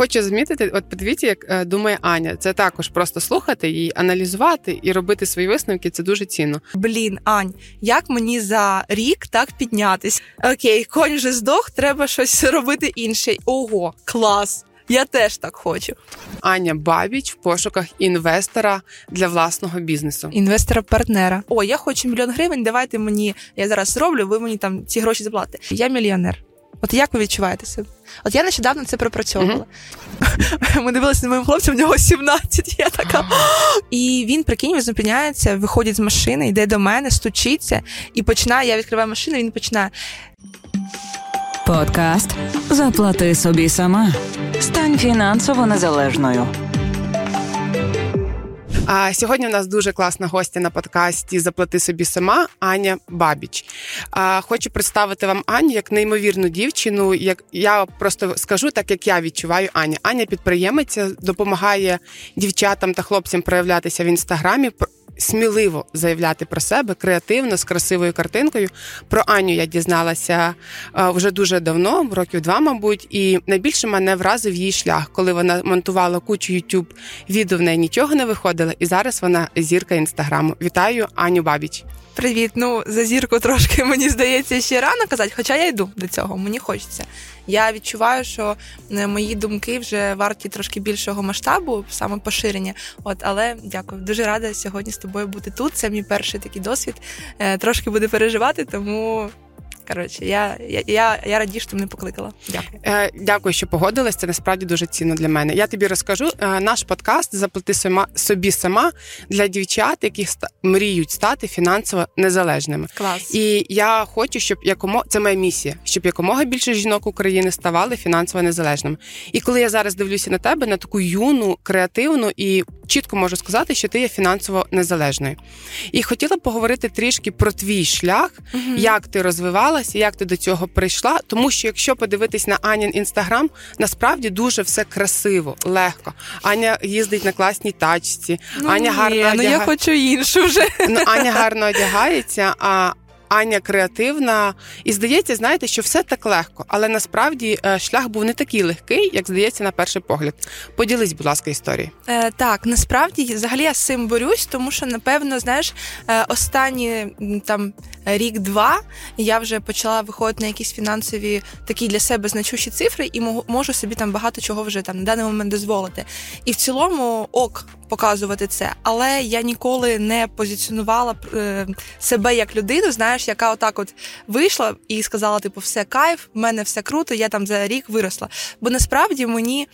Хочу замітити, от подивіться, як е, думає Аня. Це також просто слухати її, аналізувати і робити свої висновки. Це дуже цінно. Блін, Ань, як мені за рік так піднятись? Окей, конь вже здох, треба щось робити інше. Ого, клас! Я теж так хочу. Аня Бабіч в пошуках інвестора для власного бізнесу. Інвестора-партнера. О, я хочу мільйон гривень. Давайте мені я зараз зроблю. Ви мені там ці гроші заплатите. Я мільйонер. От як ви відчуваєте себе? От я нещодавно це пропрацьовувала. Mm-hmm. Ми дивилися на моїм хлопцем, у нього 17, Я така. І він, прикинь, зупиняється, виходить з машини, йде до мене, стучиться і починає. Я відкриваю машину, він починає. Подкаст Заплати собі сама. Стань фінансово незалежною. А сьогодні у нас дуже класна гостя на подкасті Заплати собі сама Аня Бабіч. А, Хочу представити вам Аню як неймовірну дівчину. Як я просто скажу, так як я відчуваю Аня. Аня підприємиця допомагає дівчатам та хлопцям проявлятися в інстаграмі сміливо заявляти про себе креативно з красивою картинкою. Про Аню я дізналася е, вже дуже давно, років два, мабуть, і найбільше мене вразив її шлях, коли вона монтувала кучу youtube відео в неї нічого не виходило, і зараз вона зірка інстаграму. Вітаю Аню Бабіч. Привіт, ну за зірку трошки мені здається ще рано казати, хоча я йду до цього, мені хочеться. Я відчуваю, що е, мої думки вже варті трошки більшого масштабу, саме поширення. От, але дякую, дуже рада сьогодні з тобою бути тут. Це мій перший такий досвід. Е, трошки буде переживати, тому Коротше, я я, я, я раді, що ти мене покликала. Дякую. Е, Дякую, що погодилась. Це насправді дуже цінно для мене. Я тобі розкажу е, наш подкаст Заплати сама собі сама для дівчат, які ста мріють стати фінансово незалежними. Клас. І я хочу, щоб якомога це моя місія, щоб якомога більше жінок України ставали фінансово незалежними. І коли я зараз дивлюся на тебе, на таку юну, креативну і чітко можу сказати, що ти є фінансово незалежною. І хотіла б поговорити трішки про твій шлях, угу. як ти розвивалася, як ти до цього прийшла. Тому що якщо подивитись на Анін інстаграм, насправді дуже все красиво, легко. Аня їздить на класній тачці, ну, Аня ні, гарно одяга... ну я хочу іншу вже. Ну, Аня гарно одягається. а Аня креативна, і здається, знаєте, що все так легко, але насправді е, шлях був не такий легкий, як здається, на перший погляд. Поділись, будь ласка, історією. Е, Так, насправді взагалі я з цим борюсь, тому що напевно, знаєш, е, останні там рік-два я вже почала виходити на якісь фінансові такі для себе значущі цифри, і можу собі там багато чого вже там на даний момент дозволити. І в цілому ок показувати це, але я ніколи не позиціонувала е, себе як людину, знаєш, яка отак от вийшла і сказала: типу, все кайф, в мене все круто, я там за рік виросла. Бо насправді мені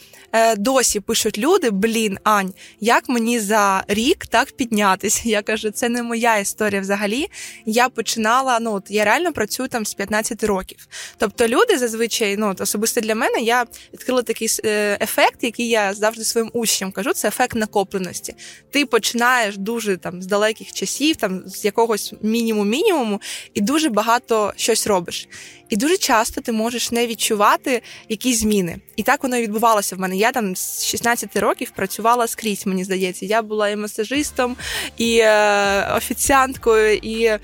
досі пишуть люди: блін, Ань, як мені за рік так піднятися? Я кажу, це не моя історія взагалі. Я починала, ну от я реально працюю там з 15 років. Тобто, люди зазвичай, ну особисто для мене, я відкрила такий е, ефект, який я завжди своїм учням кажу, це ефект накоплення активності. Ти починаєш дуже там з далеких часів, там з якогось мінімум-мінімуму, і дуже багато щось робиш. І дуже часто ти можеш не відчувати якісь зміни. І так воно і відбувалося в мене. Я там з 16 років працювала скрізь, мені здається. Я була і масажистом, і е, офіціанткою, і е,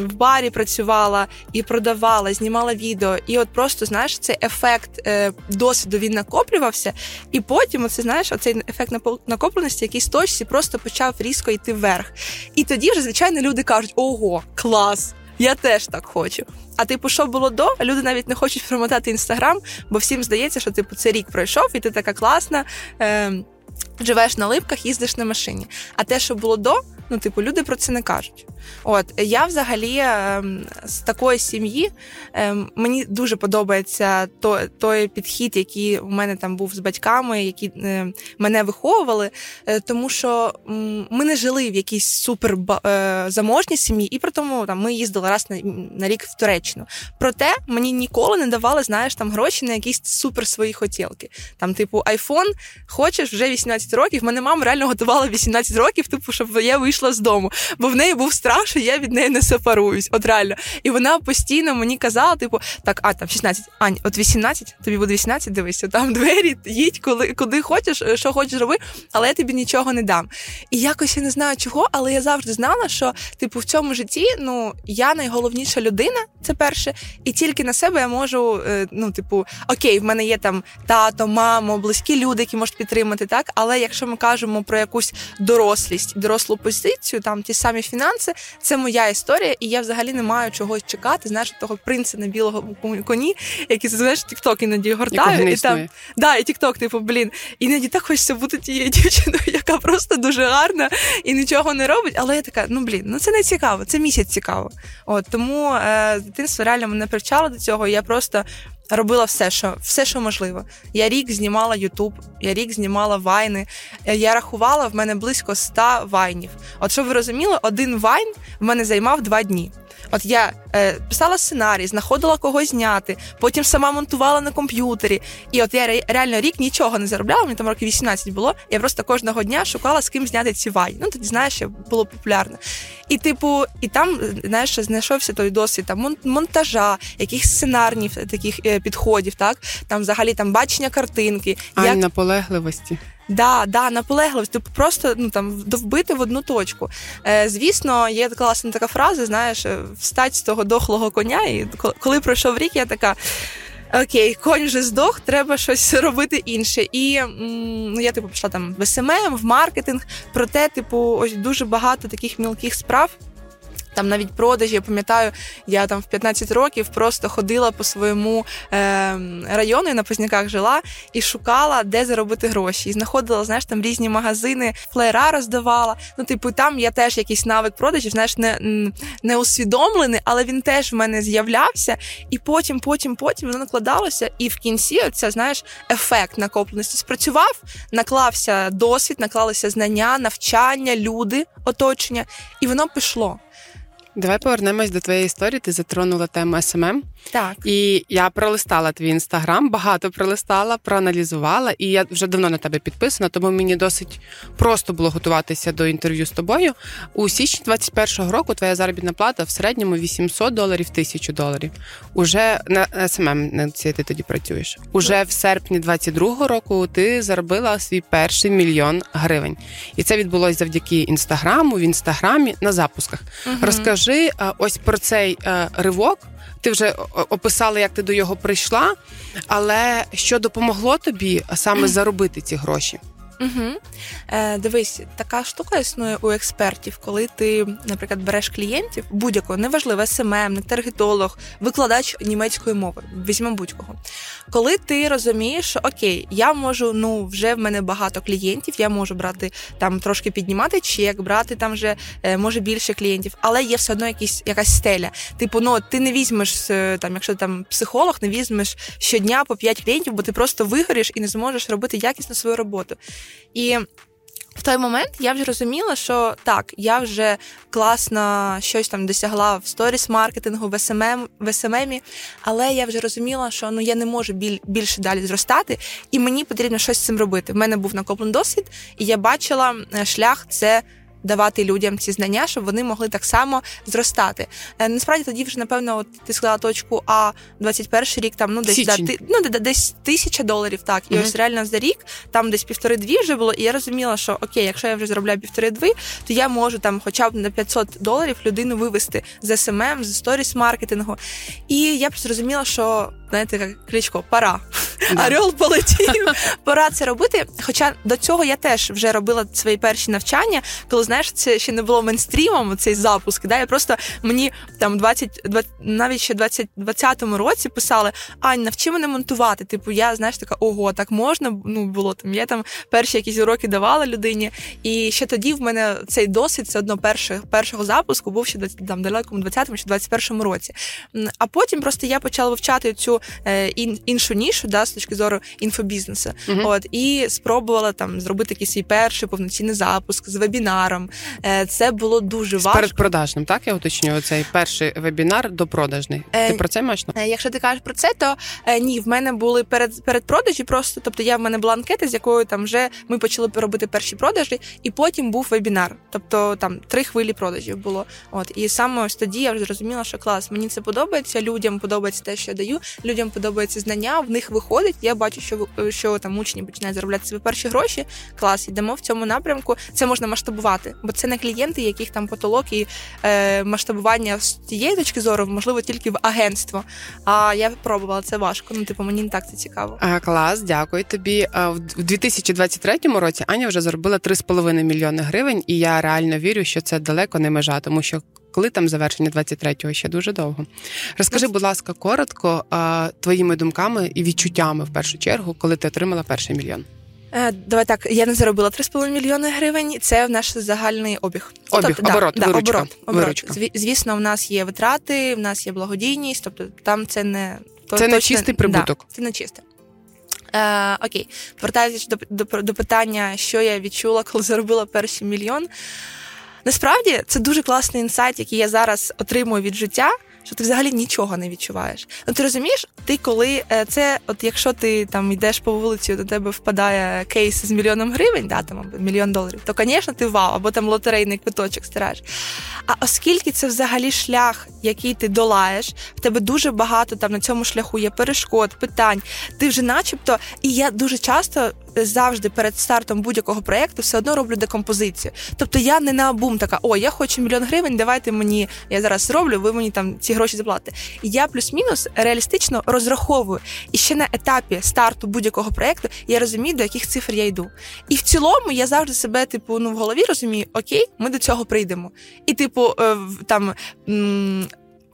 в барі працювала, і продавала, знімала відео. І от просто знаєш, цей ефект е, досвіду він накоплювався. І потім, оце знаєш, оцей ефект накопленості, якийсь точці просто почав різко йти вверх. І тоді вже, звичайно, люди кажуть: ого, клас! Я теж так хочу. А типу, що було до? Люди навіть не хочуть промотати інстаграм, бо всім здається, що типу це рік пройшов, і ти така класна. Е- Живеш на липках, їздиш на машині. А те, що було до, ну типу, люди про це не кажуть. От я взагалі ем, з такої сім'ї ем, мені дуже подобається той, підхід, який у мене там був з батьками, які ем, мене виховували, е, тому що ми не жили в якійсь супер е, заможній сім'ї, і при тому там ми їздили раз на, на рік в Туреччину. Проте мені ніколи не давали, знаєш, там гроші на якісь супер свої хотілки. Там, типу, айфон, хочеш вже 18 років. Мене мама реально готувала 18 років, типу, щоб я вийшла з дому, бо в неї був страх страх, я від неї не сепаруюсь. От реально. І вона постійно мені казала, типу, так, а там 16, Ань, от 18, тобі буде 18, дивися, там двері, їдь, коли куди хочеш, е, що хочеш роби, але я тобі нічого не дам. І якось я не знаю чого, але я завжди знала, що типу в цьому житті ну я найголовніша людина, це перше, і тільки на себе я можу, е, ну, типу, окей, в мене є там тато, мамо, близькі люди, які можуть підтримати, так. Але якщо ми кажемо про якусь дорослість, дорослу позицію, там ті самі фінанси, це моя історія, і я взагалі не маю чогось чекати. Знаєш, того принца на білого коні, який знаєш, тікток іноді гортаю, і там да, і тікток, типу, блін, іноді так хочеться бути тією дівчиною, яка просто дуже гарна і нічого не робить. Але я така, ну блін, ну це не цікаво, це місяць цікаво. От тому е, дитинство реально мене привчало до цього. і Я просто робила все, що все, що можливо. Я рік знімала Ютуб, я рік знімала вайни. Е, я рахувала в мене близько ста вайнів. От щоб ви розуміли, один вайн в мене займав два дні. От я е, писала сценарій, знаходила когось зняти, потім сама монтувала на комп'ютері. І от я реально рік нічого не заробляла, мені там років 18 було. Я просто кожного дня шукала з ким зняти ці вайни. Ну тоді знаєш, було популярно. І, типу, і там, знаєш, знайшовся той досвід там монтажа, якихось сценаріїв, таких е, підходів, так там взагалі там бачення картинки, а як... наполегливості. Да, да, наполегливість, типу просто ну там вбити в одну точку. Е, Звісно, є класна така фраза, знаєш, е, встать з того дохлого коня. І коли пройшов рік, я така. Окей, конь вже здох, треба щось робити інше. І ну, я типу пішла там в СММ, в маркетинг. Проте, типу, ось дуже багато таких мілких справ там навіть продажі. Я пам'ятаю, я там в 15 років просто ходила по своєму е, району і на Позняках жила і шукала, де заробити гроші. І знаходила, знаєш, там різні магазини, флеєра роздавала. Ну, типу, там я теж якийсь навик продажів, знаєш, не не усвідомлений, але він теж в мене з'являвся. І потім, потім, потім воно накладалося. І в кінці оця, знаєш, ефект накопленості спрацював, наклався досвід, наклалися знання, навчання, люди, оточення, і воно пішло. Давай повернемось до твоєї історії. Ти затронула тему СММ. Так. І я пролистала твій інстаграм, багато пролистала, проаналізувала, і я вже давно на тебе підписана, тому мені досить просто було готуватися до інтерв'ю з тобою. У січні 21-го року твоя заробітна плата в середньому 800 доларів, 1000 доларів. Уже на СММ на ці ти тоді працюєш. Уже в серпні 22-го року ти заробила свій перший мільйон гривень. І це відбулося завдяки інстаграму, в інстаграмі на запусках. Угу. Розкажи ось про цей е, ривок. Ти вже описала, як ти до його прийшла, але що допомогло тобі саме заробити ці гроші? Угу. Е, Дивись, така штука існує у експертів, коли ти, наприклад, береш клієнтів будь-якого, неважливо, СММ, таргетолог, викладач німецької мови, візьмемо будь-кого. Коли ти розумієш, що окей, я можу, ну вже в мене багато клієнтів, я можу брати там трошки піднімати чек, брати там вже е, може більше клієнтів, але є все одно якісь якась стеля. Типу, ну ти не візьмеш там, якщо там психолог, не візьмеш щодня по 5 клієнтів, бо ти просто вигориш і не зможеш робити якісно свою роботу. І в той момент я вже розуміла, що так, я вже класно щось там досягла в сторіс-маркетингу, в СММ, в СММі, але я вже розуміла, що ну я не можу біль, більше далі зростати, і мені потрібно щось з цим робити. В мене був накоплений досвід, і я бачила е, шлях це давати людям ці знання, щоб вони могли так само зростати. Е, насправді тоді вже напевно, от ти сказала точку А 21 рік, там ну десь да, ти, ну десь тисяча доларів. Так, і uh ось реально за рік там десь півтори-дві вже було. І я розуміла, що окей, якщо я вже заробляю півтори-дві, то я можу там, хоча б на 500 доларів людину вивести з СММ, з сторіс маркетингу. І я просто зрозуміла, що знаєте, як кличко, пора. Да. Орел полетів. Пора це робити. Хоча до цього я теж вже робила свої перші навчання, коли знаєш, це ще не було мейнстрімом, цей запуск. Да? Я просто мені там 20, 20 навіть ще в 2020 році писали: Ань, навчи мене монтувати. Типу, я знаєш, така ого, так можна. Ну було там. Я там перші якісь уроки давала людині. І ще тоді в мене цей досвід все одно перших, першого запуску був ще там далекому 20-му чи 21-му році. А потім просто я почала вивчати цю таку е, іншу нішу, да, з точки зору інфобізнесу. uh От і спробувала там зробити якийсь свій перший повноцінний запуск з вебінаром. Е, Це було дуже важко. З передпродажним, так я уточнюю цей перший вебінар допродажний. Е, ти про це маєш? Е, якщо ти кажеш про це, то е, ні, в мене були перед передпродажі просто, тобто я в мене була анкета, з якою там вже ми почали робити перші продажі, і потім був вебінар. Тобто там три хвилі продажів було. От і саме ось тоді я вже зрозуміла, що клас, мені це подобається. Людям подобається те, що я даю. Людям подобається знання, в них виходить. Я бачу, що що там учні починають заробляти свої перші гроші. Клас, йдемо в цьому напрямку. Це можна масштабувати, бо це не клієнти, яких там потолок і е, масштабування з тієї точки зору, можливо, тільки в агентство. А я пробувала це важко. Ну, типу, мені не так це цікаво. А, Клас, дякую тобі. В 2023 році Аня вже заробила 3,5 мільйони гривень, і я реально вірю, що це далеко не межа, тому що. Коли там завершення 23-го ще дуже довго. Розкажи, будь ласка, коротко твоїми думками і відчуттями в першу чергу, коли ти отримала перший мільйон. Е, давай так, я не заробила 3,5 мільйони гривень. Це в наш загальний обіг. Обіг, тобто, оборот, да, виручка. оборот, оборот. виручка. Звісно, в нас є витрати, в нас є благодійність, тобто там це не то, це точно, не чистий прибуток. Да, це не чисте. Е, Окей, повертаючись до, до, до питання, що я відчула, коли заробила перший мільйон. Насправді це дуже класний інсайт, який я зараз отримую від життя що ти взагалі нічого не відчуваєш. Ну ти розумієш, ти коли е, це, от якщо ти там йдеш по вулиці, до тебе впадає кейс з мільйоном гривень, да, там або мільйон доларів, то, звісно, ти вау, або там лотерейний квиточок стираєш. А оскільки це взагалі шлях, який ти долаєш, в тебе дуже багато там на цьому шляху є перешкод, питань. Ти вже, начебто, і я дуже часто завжди перед стартом будь-якого проєкту все одно роблю декомпозицію. Тобто я не на бум така, о, я хочу мільйон гривень, давайте мені, я зараз зроблю, ви мені там ці гроші заплатите. Я плюс-мінус реалістично розраховую. І ще на етапі старту будь-якого проєкту я розумію, до яких цифр я йду. І в цілому я завжди себе, типу, ну в голові розумію, окей, ми до цього прийдемо. І, типу, е, там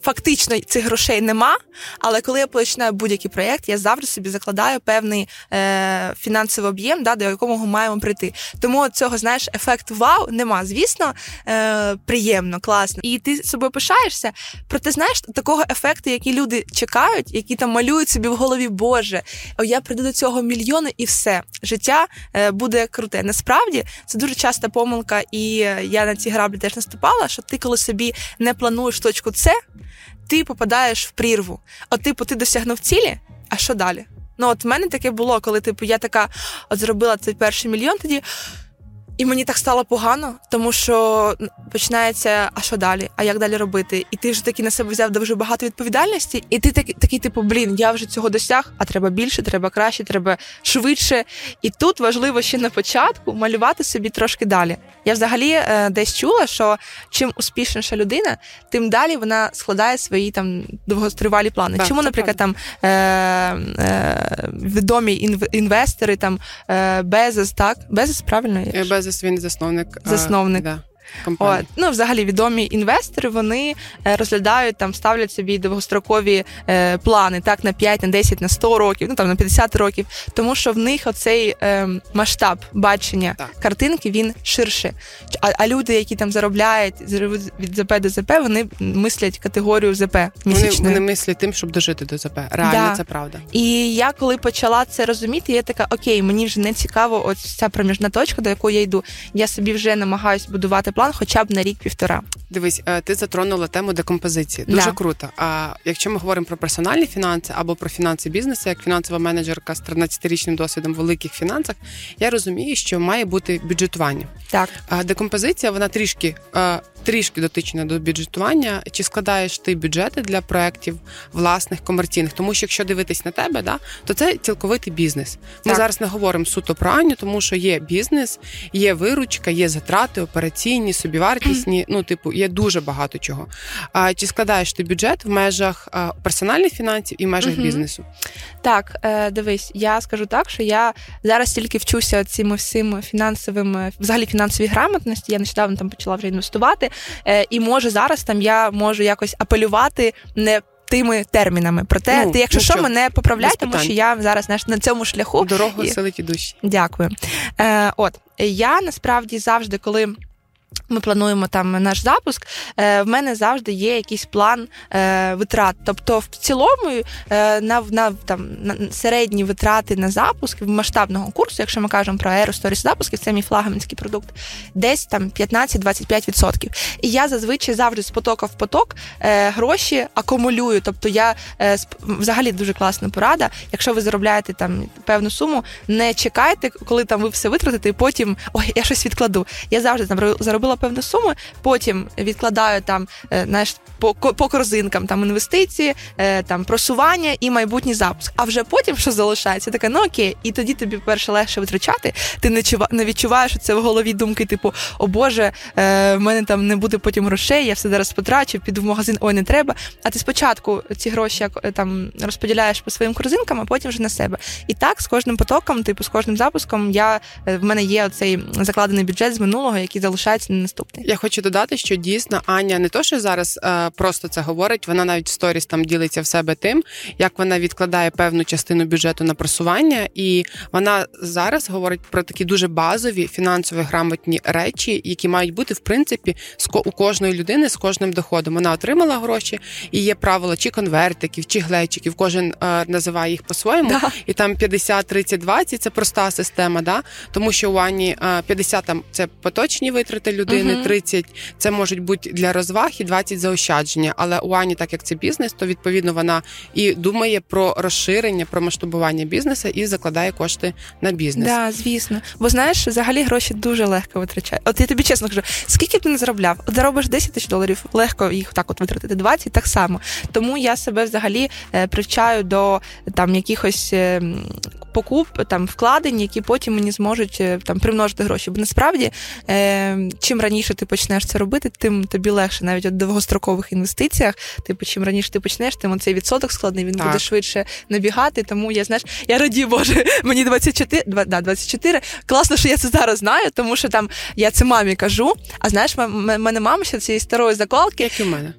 фактично цих грошей нема. Але коли я починаю будь-який проєкт, я завжди собі закладаю певний е, фінансовий об'єм, да, до якого маємо прийти. Тому цього знаєш ефект вау нема. Звісно, е, приємно, класно. І ти собою пишаєшся. Проте знаєш такого ефекту, який люди чекають, які там малюють собі в голові, Боже, о, я прийду до цього мільйону, і все життя е, буде круте. Насправді це дуже часта помилка, і я на ці граблі теж наступала. Що ти, коли собі не плануєш точку С, ти попадаєш в прірву. От, типу, ти досягнув цілі, а що далі? Ну, от в мене таке було, коли типу я така от зробила цей перший мільйон тоді. І мені так стало погано, тому що починається, а що далі? А як далі робити? І ти вже таки на себе взяв дуже багато відповідальності, і ти такий, такий, типу, блін, я вже цього досяг, а треба більше, треба краще, треба швидше. І тут важливо ще на початку малювати собі трошки далі. Я взагалі е, десь чула, що чим успішніша людина, тим далі вона складає свої там довгостривалі плани. Так, Чому, наприклад, правда. там е, е, відомі інвестори, там е, Безос, так Безос, правильно? Безос zasnovnik. Zasnovnik. Uh, da. От. Ну, взагалі, відомі інвестори вони е, розглядають там, ставлять собі довгострокові е, плани так на 5, на 10, на 100 років, ну там на 50 років, тому що в них оцей е, масштаб бачення так. картинки він ширше. А а люди, які там заробляють від ЗП до ЗП, вони мислять категорію ЗП. Вони, вони мислять тим, щоб дожити до ЗП. Реально, да. це правда. І я коли почала це розуміти, я така: окей, мені вже не цікаво, ось ця проміжна точка, до якої я йду. Я собі вже намагаюсь будувати план, хоча б на рік-півтора. Дивись, е, ти затронула тему декомпозиції. Дуже да. круто. А якщо ми говоримо про персональні фінанси або про фінанси бізнесу, як фінансова менеджерка з 13-річним досвідом в великих фінансах, я розумію, що має бути бюджетування. Так, декомпозиція вона трішки е, трішки дотична до бюджетування, чи складаєш ти бюджети для проєктів власних комерційних? Тому що якщо дивитись на тебе, да, то це цілковитий бізнес. Ми так. зараз не говоримо суто про Аню, тому що є бізнес, є виручка, є затрати, операційні, собівартісні. Ну, типу, є дуже багато чого. А чи складаєш ти бюджет в межах персональних фінансів і в межах бізнесу? Так, е, дивись, я скажу так, що я зараз тільки вчуся цими всім фінансовим, взагалі фінансовій грамотності. Я нещодавно там почала вже інвестувати. Е, і може зараз там я можу якось апелювати не. Тими термінами, проте ну, ти, якщо ну, що, мене поправляй, тому що я зараз знаєш, на цьому шляху дорогу і... селить і душі. Дякую. Е, От я насправді завжди, коли ми плануємо там наш запуск. Е, В мене завжди є якийсь план е, витрат. Тобто, в цілому е, на на, там на середні витрати на запуск масштабного курсу, якщо ми кажемо про аеросторіс запусків, це мій флагманський продукт, десь там 15-25%. І я зазвичай завжди з потока в поток гроші акумулюю. Тобто я взагалі дуже класна порада. Якщо ви заробляєте там певну суму, не чекайте, коли там ви все витратите, і потім ой, я щось відкладу. Я завжди там заробила певну суму, потім відкладаю там е, знаєш, по по корзинкам там інвестиції, е, там просування і майбутній запуск. А вже потім, що залишається, таке, ну окей, і тоді тобі перше легше витрачати. Ти не чува, не відчуваєш це в голові думки, типу, о Боже, е, в мене там не буде потім грошей, я все зараз потрачу, піду в магазин, ой, не треба. А ти спочатку ці гроші як там розподіляєш по своїм корзинкам, а потім вже на себе. І так з кожним потоком, типу, з кожним запуском, я в мене є оцей закладений бюджет з минулого, який залишається на наступний. Я хочу додати, що дійсно Аня не то, що зараз е, просто це говорить, вона навіть в сторіс там ділиться в себе тим, як вона відкладає певну частину бюджету на просування, і вона зараз говорить про такі дуже базові фінансові грамотні речі, які мають бути в принципі у кожної людини з кожним доходом. Вона отримала гроші, і є правила чи конвертиків, чи глечиків. Кожен е, називає їх по-своєму, да. і там 50, 30, 20 – це проста система, да тому що у Ані е, 50 там це поточні витрати людини. Угу. 30 – це можуть бути для розваг і 20 – заощадження. Але у Ані, так як це бізнес, то відповідно вона і думає про розширення, про масштабування бізнесу і закладає кошти на бізнес. Да, звісно. Бо знаєш, взагалі гроші дуже легко витрачають. От я тобі чесно кажу, скільки б ти не заробляв? От заробиш 10 тисяч доларів, легко їх так от витратити 20 так само. Тому я себе взагалі е, привчаю до там якихось е, покуп, там вкладень, які потім мені зможуть е, там примножити гроші. Бо насправді, чим раніше ти почнеш це робити, тим тобі легше, навіть у довгострокових інвестиціях. Типу, чим раніше ти почнеш, тим цей відсоток складний, він так. буде швидше набігати. Тому я знаєш, я радію, Боже, мені 24, 2, да, 24. Класно, що я це зараз знаю, тому що там я це мамі кажу. А знаєш, в мене мама ще цієї старої заколки. Як і в мене.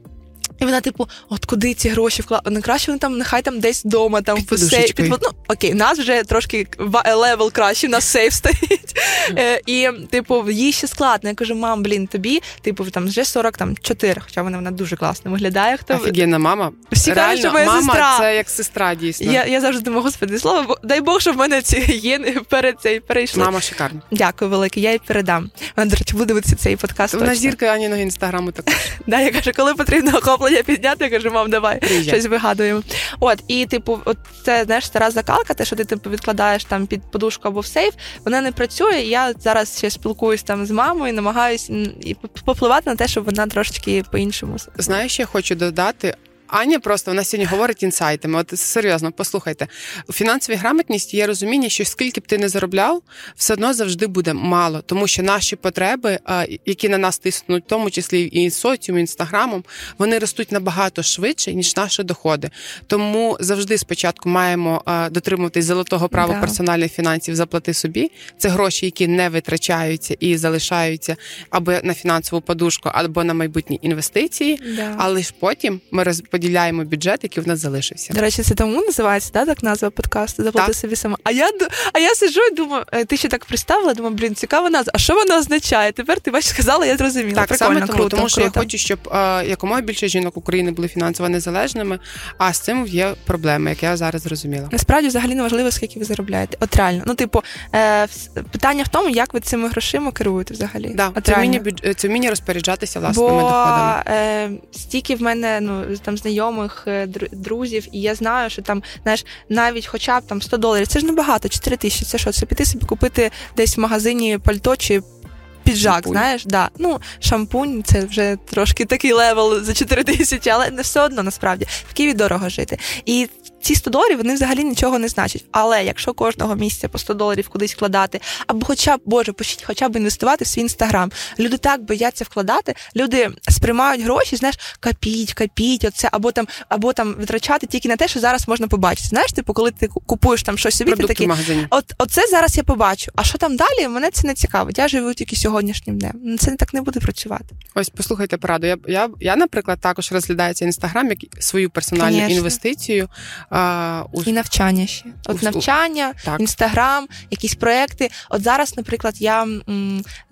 І вона, типу, от куди ці гроші вкладати? Не краще вони там, нехай там десь вдома, там під сейф. Під... Ну, окей, нас вже трошки level краще, у нас сейф стоїть. Е, і, типу, їй ще складно. Я кажу, мам, блін, тобі, типу, там вже 44, хоча вона вона дуже класно виглядає. Хто Офігенна мама. Всі кажуть, що моя мама сестра. це як сестра, дійсно. Я я завжди думаю, господи, слово, дай Бог, щоб в мене ці гени перед цей перейшли. Мама шикарна. Дякую, велике, я їй передам. Вона, до речі, буде дивитися цей подкаст. Вона зірка Аніного інстаграму також. Да, я кажу, коли потрібно охоплення підняти, я кажу, кажу, мам, давай Приїжджай. щось вигадуємо. От, і типу, от це знаєш, стара закалка, те, що ти типу відкладаєш там під подушку або в сейф, вона не працює. Я зараз ще спілкуюсь там з мамою, намагаюсь і попливати на те, щоб вона трошечки по-іншому. Знаєш, я хочу додати. Аня просто вона сьогодні говорить інсайтами. От серйозно, послухайте, у фінансовій грамотності є розуміння, що скільки б ти не заробляв, все одно завжди буде мало, тому що наші потреби, які на нас тиснуть, в тому числі і соціум, і інстаграмом, вони ростуть набагато швидше ніж наші доходи. Тому завжди спочатку маємо дотримуватись золотого права да. персональних фінансів заплати собі. Це гроші, які не витрачаються і залишаються або на фінансову подушку, або на майбутні інвестиції. Да. Але ж потім ми розподіляємо розподіляємо бюджет, який в нас залишився. До речі, це тому називається да, так назва подкасту Заплати собі сама. А я а я сиджу і думаю, е, ти ще так представила, думаю, блін, цікава назва. А що вона означає? Тепер ти бачиш, сказала, я зрозуміла. Так, Прикольно, саме тому, круто, тому що круто. я хочу, щоб е, якомога більше жінок України були фінансово незалежними. А з цим є проблеми, як я зараз зрозуміла. Насправді, взагалі не важливо, скільки ви заробляєте. От реально, ну типу, е, питання в тому, як ви цими грошима керуєте взагалі. Да, От це вміння це вміння розпоряджатися власними Бо, доходами. Е, Стільки в мене ну там знайомих е, друзів, і я знаю, що там знаєш, навіть хоча б там 100 доларів, це ж небагато, 4 тисячі. Це що? Це піти собі купити десь в магазині пальто чи. Піджак, шампунь. знаєш, да. Ну, шампунь це вже трошки такий level за 4 тисячі, але не все одно насправді в Києві дорого жити. І ці 100 доларів вони взагалі нічого не значать. Але якщо кожного місяця по 100 доларів кудись вкладати, або хоча б боже, почніть хоча б інвестувати в свій інстаграм. Люди так бояться вкладати, люди сприймають гроші, знаєш, копить, копить, оце, або там, або там витрачати тільки на те, що зараз можна побачити. Знаєш, типу, коли ти купуєш там щось собі, Продукти ти такий, от оце зараз я побачу. А що там далі? Мене це не цікаво. Я живу тільки сьогоднішнім днем. Ну, це так не буде працювати. Ось послухайте пораду. Я я, я наприклад, також розглядаю цей інстаграм як свою персональну Конечно. інвестицію. А, у... І навчання ще. От навчання, інстаграм, якісь проекти. От зараз, наприклад, я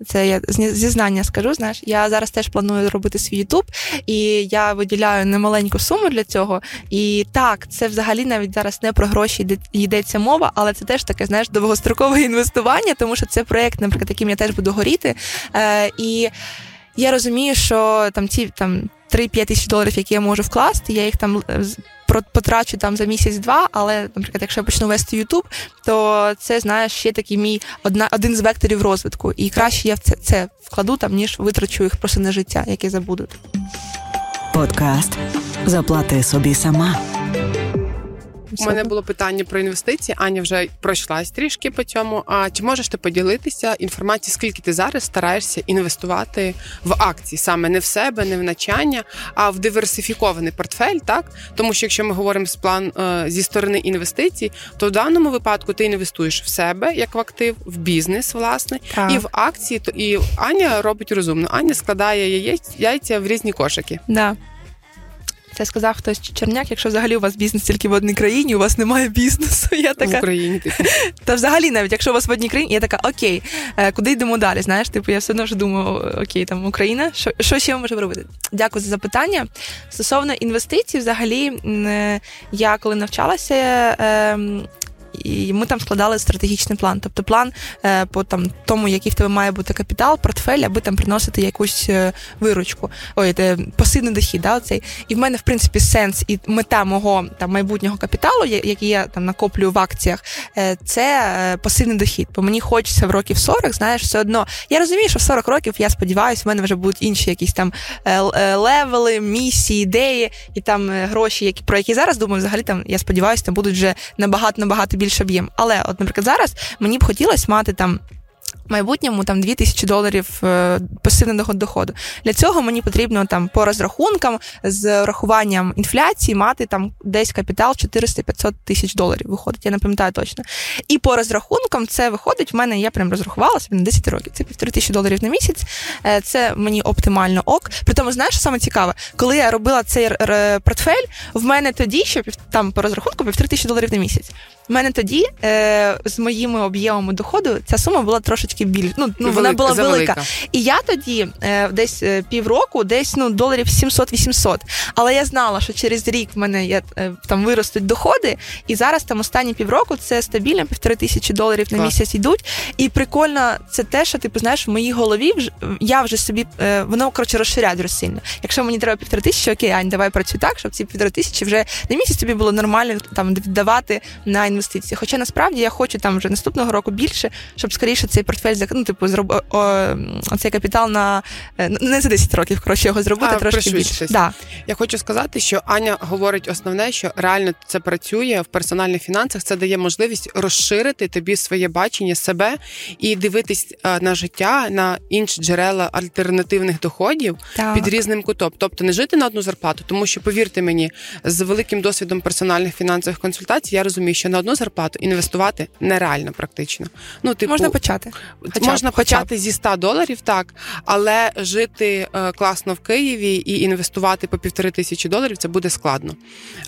це я зізнання скажу. Знаєш, я зараз теж планую робити свій Ютуб, і я виділяю немаленьку суму для цього. І так, це взагалі навіть зараз не про гроші йдеться мова, але це теж таке, знаєш, довгострокове інвестування, тому що це проект, наприклад, яким я теж буду горіти. Е, І я розумію, що там ці там 3-5 тисяч доларів, які я можу вкласти, я їх там е, потрачу там за місяць-два, але, наприклад, якщо я почну вести Ютуб, то це знаєш ще такий мій одна один з векторів розвитку. І краще я в це це вкладу там, ніж витрачу їх просто на життя, яке забуду. Подкаст заплати собі сама. У мене було питання про інвестиції. Аня вже пройшлась трішки по цьому. А чи можеш ти поділитися інформацією, скільки ти зараз стараєшся інвестувати в акції, саме не в себе, не в навчання, а в диверсифікований портфель, так тому що якщо ми говоримо з план е, зі сторони інвестицій, то в даному випадку ти інвестуєш в себе як в актив, в бізнес, власне, так. і в акції. То і Аня робить розумно. Аня складає яйця в різні кошики. Да. Це сказав хтось Черняк, якщо взагалі у вас бізнес тільки в одній країні, у вас немає бізнесу. Я така... В Україні типу. Та взагалі, навіть якщо у вас в одній країні, я така, окей, е, куди йдемо далі? Знаєш, типу, я все одно вже думаю, окей, там Україна, що що ще ми можемо робити? Дякую за запитання. Стосовно інвестицій, взагалі, е, я коли навчалася. І ми там складали стратегічний план. Тобто план е, по там тому, який в тебе має бути капітал, портфель, аби там приносити якусь е, виручку, ой, е, пасивний дохід. Да, оцей. І в мене, в принципі, сенс і мета мого там майбутнього капіталу, який я там накоплюю в акціях, це пасивний дохід. Бо мені хочеться в років 40, знаєш, все одно. Я розумію, що в 40 років я сподіваюся, в мене вже будуть інші якісь там левели, місії, ідеї і там гроші, які про які зараз думаю, взагалі там я сподіваюся, там будуть вже набагато набагато більше більш об'єм. Але, от, наприклад, зараз мені б хотілося мати там майбутньому там 2 тисячі доларів е, пасивного доходу. Для цього мені потрібно там по розрахункам з урахуванням інфляції мати там десь капітал 400-500 тисяч доларів. Виходить, я не пам'ятаю точно. І по розрахункам це виходить. В мене я прям розрахувалася на 10 років. Це півтори тисячі доларів на місяць. Е, це мені оптимально ок. При тому, знаєш, що саме цікаве, коли я робила цей портфель, в мене тоді, що там по розрахунку півтори тисячі доларів на місяць. У мене тоді е, з моїми об'ємами доходу ця сума була трошечки більш. Ну, ну вона була велика. велика. І я тоді е, десь е, півроку, десь ну доларів 700-800. Але я знала, що через рік в мене є е, там виростуть доходи, і зараз там останні півроку це стабільно півтори тисячі доларів на місяць йдуть. І прикольно це те, що ти знаєш, в моїй голові вже я вже собі е, воно коротше розширяє дуже сильно. Якщо мені треба півтори тисячі, окей, Ань, давай працюй так, щоб ці півтори тисячі вже на місяць тобі було нормально там віддавати на інвестиції. Хоча насправді я хочу там вже наступного року більше, щоб скоріше цей портфель ну, типу, зроб... о, цей капітал на е, не за 10 років, коротше, його зробити а, трошки більше. Да. Я хочу сказати, що Аня говорить основне, що реально це працює в персональних фінансах. Це дає можливість розширити тобі своє бачення себе і дивитись е, на життя на інші джерела альтернативних доходів так. під різним кутом. Тобто не жити на одну зарплату, тому що повірте мені, з великим досвідом персональних фінансових консультацій я розумію, що на одну зарплату інвестувати нереально практично. Ну, типу, можна почати. Хоча можна хоча почати зі 100 доларів, так, але жити е, класно в Києві і інвестувати по півтори тисячі доларів це буде складно.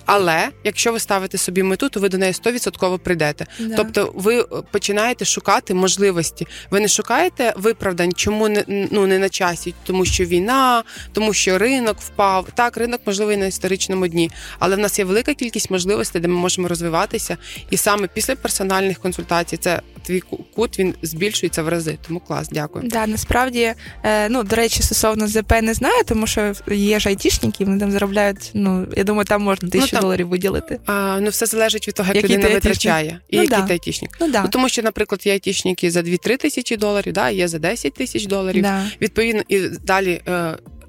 Але якщо ви ставите собі мету, то ви до неї 100% прийдете. Да. Тобто, ви е, починаєте шукати можливості. Ви не шукаєте виправдань, чому не ну не на часі, тому що війна, тому що ринок впав. Так, ринок можливий на історичному дні, але в нас є велика кількість можливостей, де ми можемо розвиватися, і саме після персональних консультацій це твій кут він збільшується в рази. Тому клас, дякую. Да, насправді, е, ну до речі, стосовно ЗП не знаю, тому що є ж айтішники, вони там заробляють. Ну я думаю, там можна ну, тисячу ну, доларів виділити. А, Ну все залежить від того, як який людина витрачає і ну, який да. ти айтішник. Ну, да. ну тому що, наприклад, є айтішники за 2-3 тисячі доларів, да, є за 10 тисяч доларів. Да. Відповідно, і далі.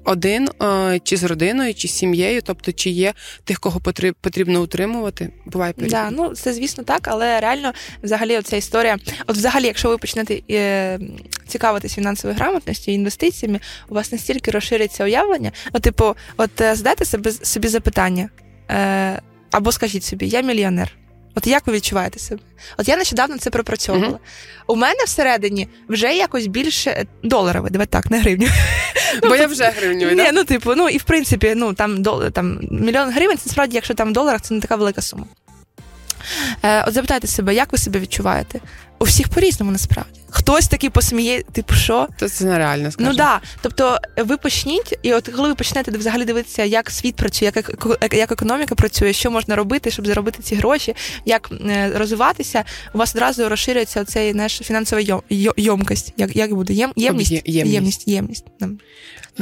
Один е, чи з родиною, чи з сім'єю, тобто чи є тих, кого потрібно утримувати, буває. Да, ну це звісно так, але реально, взагалі, оця історія. От, взагалі, якщо ви почнете е, цікавитись фінансовою грамотністю і інвестиціями, у вас настільки розшириться уявлення. Ну, типу, от е, задайте собі собі запитання, або скажіть собі, я мільйонер. От як ви відчуваєте себе? От я нещодавно це пропрацьовувала. Mm-hmm. У мене всередині вже якось більше доларове, давай так, не гривню. Бо я вже гривню. Ні, ну типу, ну і в принципі, ну там там мільйон гривень, це насправді, якщо там в доларах, це не така велика сума. Е, От запитайте себе, як ви себе відчуваєте? У всіх по-різному насправді. Хтось такий посміє, типу, що? То це нереально скажімо. Ну да. Тобто ви почніть, і от коли ви почнете взагалі дивитися, як світ працює, як ек- як економіка працює, що можна робити, щоб заробити ці гроші, як е, розвиватися, у вас одразу розширюється цей наш фінансова йом, йо- йомкость. Як, як буде? Єм, ємність? Об'є- ємність. ємність. ємність.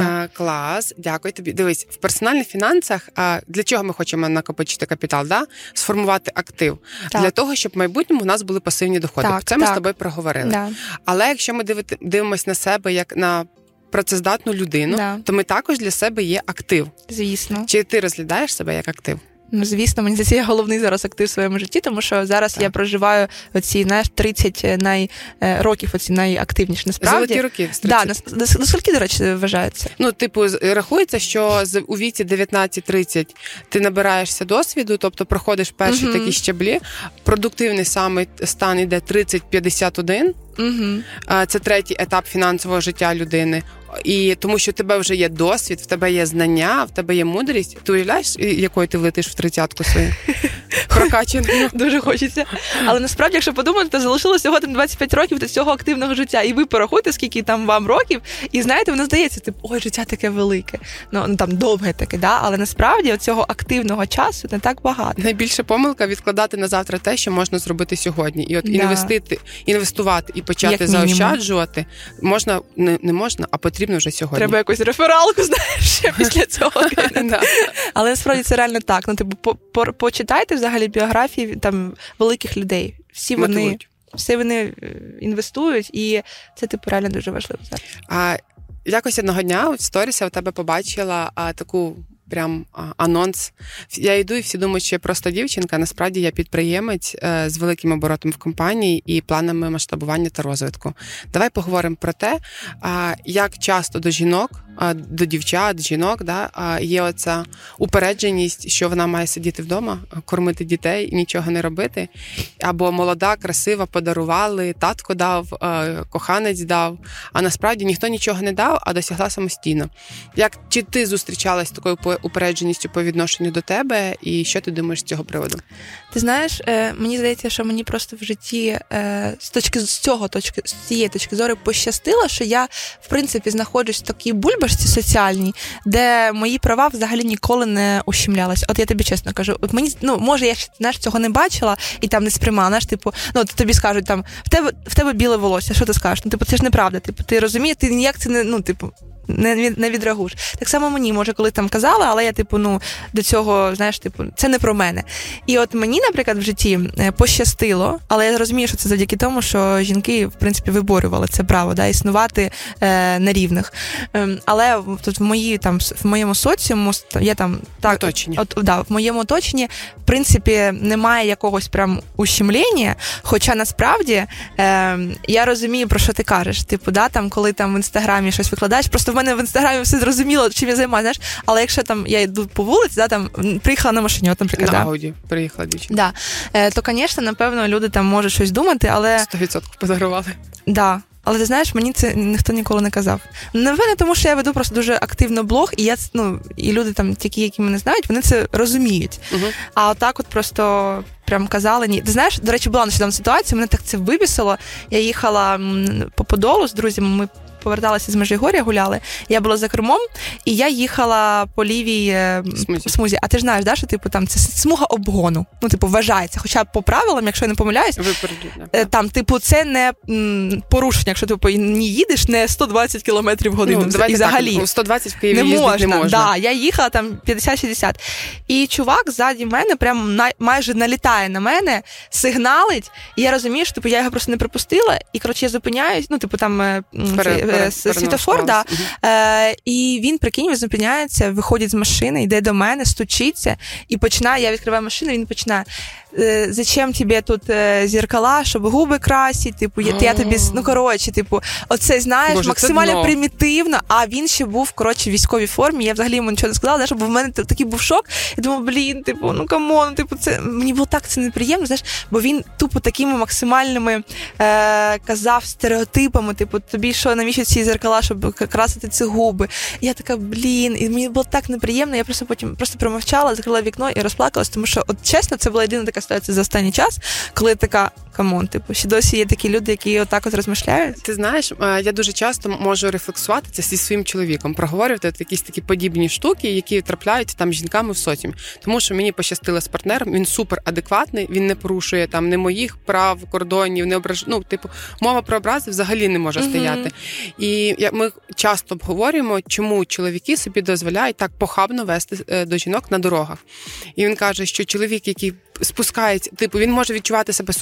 Нам. Клас, дякую тобі. Дивись, в персональних фінансах а, для чого ми хочемо накопичити капітал? Да? Сформувати актив Так. для того, щоб в майбутньому у нас були пасивні доходи. Так, Це ми з тобою проговорили. Да. Але якщо ми дивимося на себе як на працездатну людину, Да. то ми також для себе є актив. Звісно. Чи ти розглядаєш себе як актив? Ну, звісно, мені здається, я головний зараз актив в своєму житті, тому що зараз Так. я проживаю оці знаєш, 30 най, е, років, оці найактивніші насправді. Золоті роки. з Да, 30. на, на, скільки, до речі, вважається? Ну, типу, рахується, що у віці 19-30 ти набираєшся досвіду, тобто проходиш перші Мгм. такі щаблі. Продуктивний саме стан іде 30-51. Угу. Це третій етап фінансового життя людини. І тому, що в тебе вже є досвід, в тебе є знання, в тебе є мудрість. Ти уявляєш, якою ти влетиш в тридцятку свою? Прокачаною. Дуже хочеться. Але насправді, якщо подумати, то залишилося всього там 25 років до цього активного життя. І ви порахуйте, скільки там вам років, і знаєте, воно здається, типу, ой, життя таке велике. Ну, ну там довге таке, да? але насправді цього активного часу не так багато. Найбільша помилка відкладати на завтра те, що можна зробити сьогодні. І от Да. інвестити, інвестувати і почати Як заощаджувати можна не, не можна, а потрібно вже сьогодні. Треба якусь рефералку, знаєш, ще після цього. Але насправді це реально так. Ну, типу, по, по, почитайте взагалі біографії там великих людей. Всі вони, Мотивують. всі вони е, інвестують, і це типу реально дуже важливо зараз. А якось одного дня в сторіса у тебе побачила а, таку. Прям анонс. Я йду і всі думають, що я просто дівчинка. Насправді я підприємець е, з великим оборотом в компанії і планами масштабування та розвитку. Давай поговоримо про те, як часто до жінок, до дівчат, жінок, да, є оця упередженість, що вона має сидіти вдома, кормити дітей і нічого не робити. Або молода, красива, подарували, татко дав, е, коханець дав. А насправді ніхто нічого не дав, а досягла самостійно. Як чи ти зустрічалась з такою упередженістю по відношенню до тебе, і що ти думаєш з цього приводу? Ти знаєш, е, мені здається, що мені просто в житті е, з точки з цього точки з цієї точки зору пощастило, що я в принципі знаходжусь в такій бульбашці соціальній, де мої права взагалі ніколи не ущемлялись. От я тобі чесно кажу, от мені ну може я знаєш, цього не бачила і там не сприймала. Знаєш, типу, ну от тобі скажуть там в тебе в тебе біле волосся. Що ти скажеш? Ну типу, це ж неправда. Типу, ти розумієш, ти ніяк це не ну, типу. Не, не відреагуєш. Так само мені, може, коли там казали, але я, типу, ну, до цього, знаєш, типу, це не про мене. І от мені, наприклад, в житті е, пощастило, але я розумію, що це завдяки тому, що жінки, в принципі, виборювали це право, да, існувати е, на рівних. Ем, але тут в мої там в моєму соціуму я там так Оточенні. От да, в моєму оточенні, в принципі, немає якогось прям ущемлення. Хоча насправді е, я розумію, про що ти кажеш. Типу, да, там, коли там в інстаграмі щось викладаєш, просто в мене в інстаграмі все зрозуміло, чим я займаюся. Але якщо там я йду по вулиці, да, там приїхала на машині, от, наприклад, На да, приїхала дівчинка. да, е, то, звісно, напевно, люди там можуть щось думати, але 100% подарували. Да. Але ти знаєш, мені це ніхто ніколи не казав. Напевне, тому що я веду просто дуже активно блог, і я ну, і люди там, такі, які мене знають, вони це розуміють. Угу. А отак, от просто прям казали ні. Ти знаєш, до речі, була нещодавно ситуація, мене так це вибісило. Я їхала по Подолу з друзями. Ми поверталися з Межигоря, гуляли. Я була за кермом, і я їхала по лівій е, Смузі. смузі. А ти ж знаєш, да, що типу там це смуга обгону. Ну, типу, вважається. Хоча по правилам, якщо я не помиляюсь, Випередження. Е, Там, типу, це не порушення, якщо ти по не їдеш, не 120 км в годину. Ну, і взагалі. так, 120 в Києві не можна. не можна. Да, я їхала там 50-60. І чувак ззаді мене прям на, майже налітає на мене, сигналить, і я розумію, що типу, я його просто не пропустила. І коротше, я зупиняюсь. Ну, типу, там е, е, світофор, да. Е, і він прикинь, зупиняється, виходить з машини, йде до мене, стучиться і починає. Я відкриваю машину, він починає. «Е, Зачем тебе тут е, зеркала, щоб губи красити? Типу, я, я тобі ну коротше, типу, оце знаєш, Боже, максимально дно. примітивно. А він ще був коротше в військовій формі. Я взагалі йому нічого не сказала. Знаєш, бо в мене такий був шок. Я думаю, блін, типу, ну come on, типу, це мені було так це неприємно. Знаєш, бо він тупо такими максимальними е, казав стереотипами. Типу, тобі що навіщо ці зеркала, щоб красити ці губи. Я така, блін, і мені було так неприємно. Я просто потім просто промовчала, закрила вікно і розплакалась, тому що, от чесно, це була єдина така ситуація за останній час, коли така come on, типу, ще досі є такі люди, які отак от розмишляють. Ти знаєш, е, я дуже часто можу рефлексувати це зі своїм чоловіком, проговорювати якісь такі подібні штуки, які трапляються там жінками в соціумі. Тому що мені пощастило з партнером, він супер адекватний, він не порушує там не моїх прав, кордонів, не ображ... Ну, типу, мова про образи взагалі не може стояти. І ми часто обговорюємо, чому чоловіки собі дозволяють так похабно вести е, до жінок на дорогах. І він каже, що чоловік, який спускається, типу, він може відчувати себе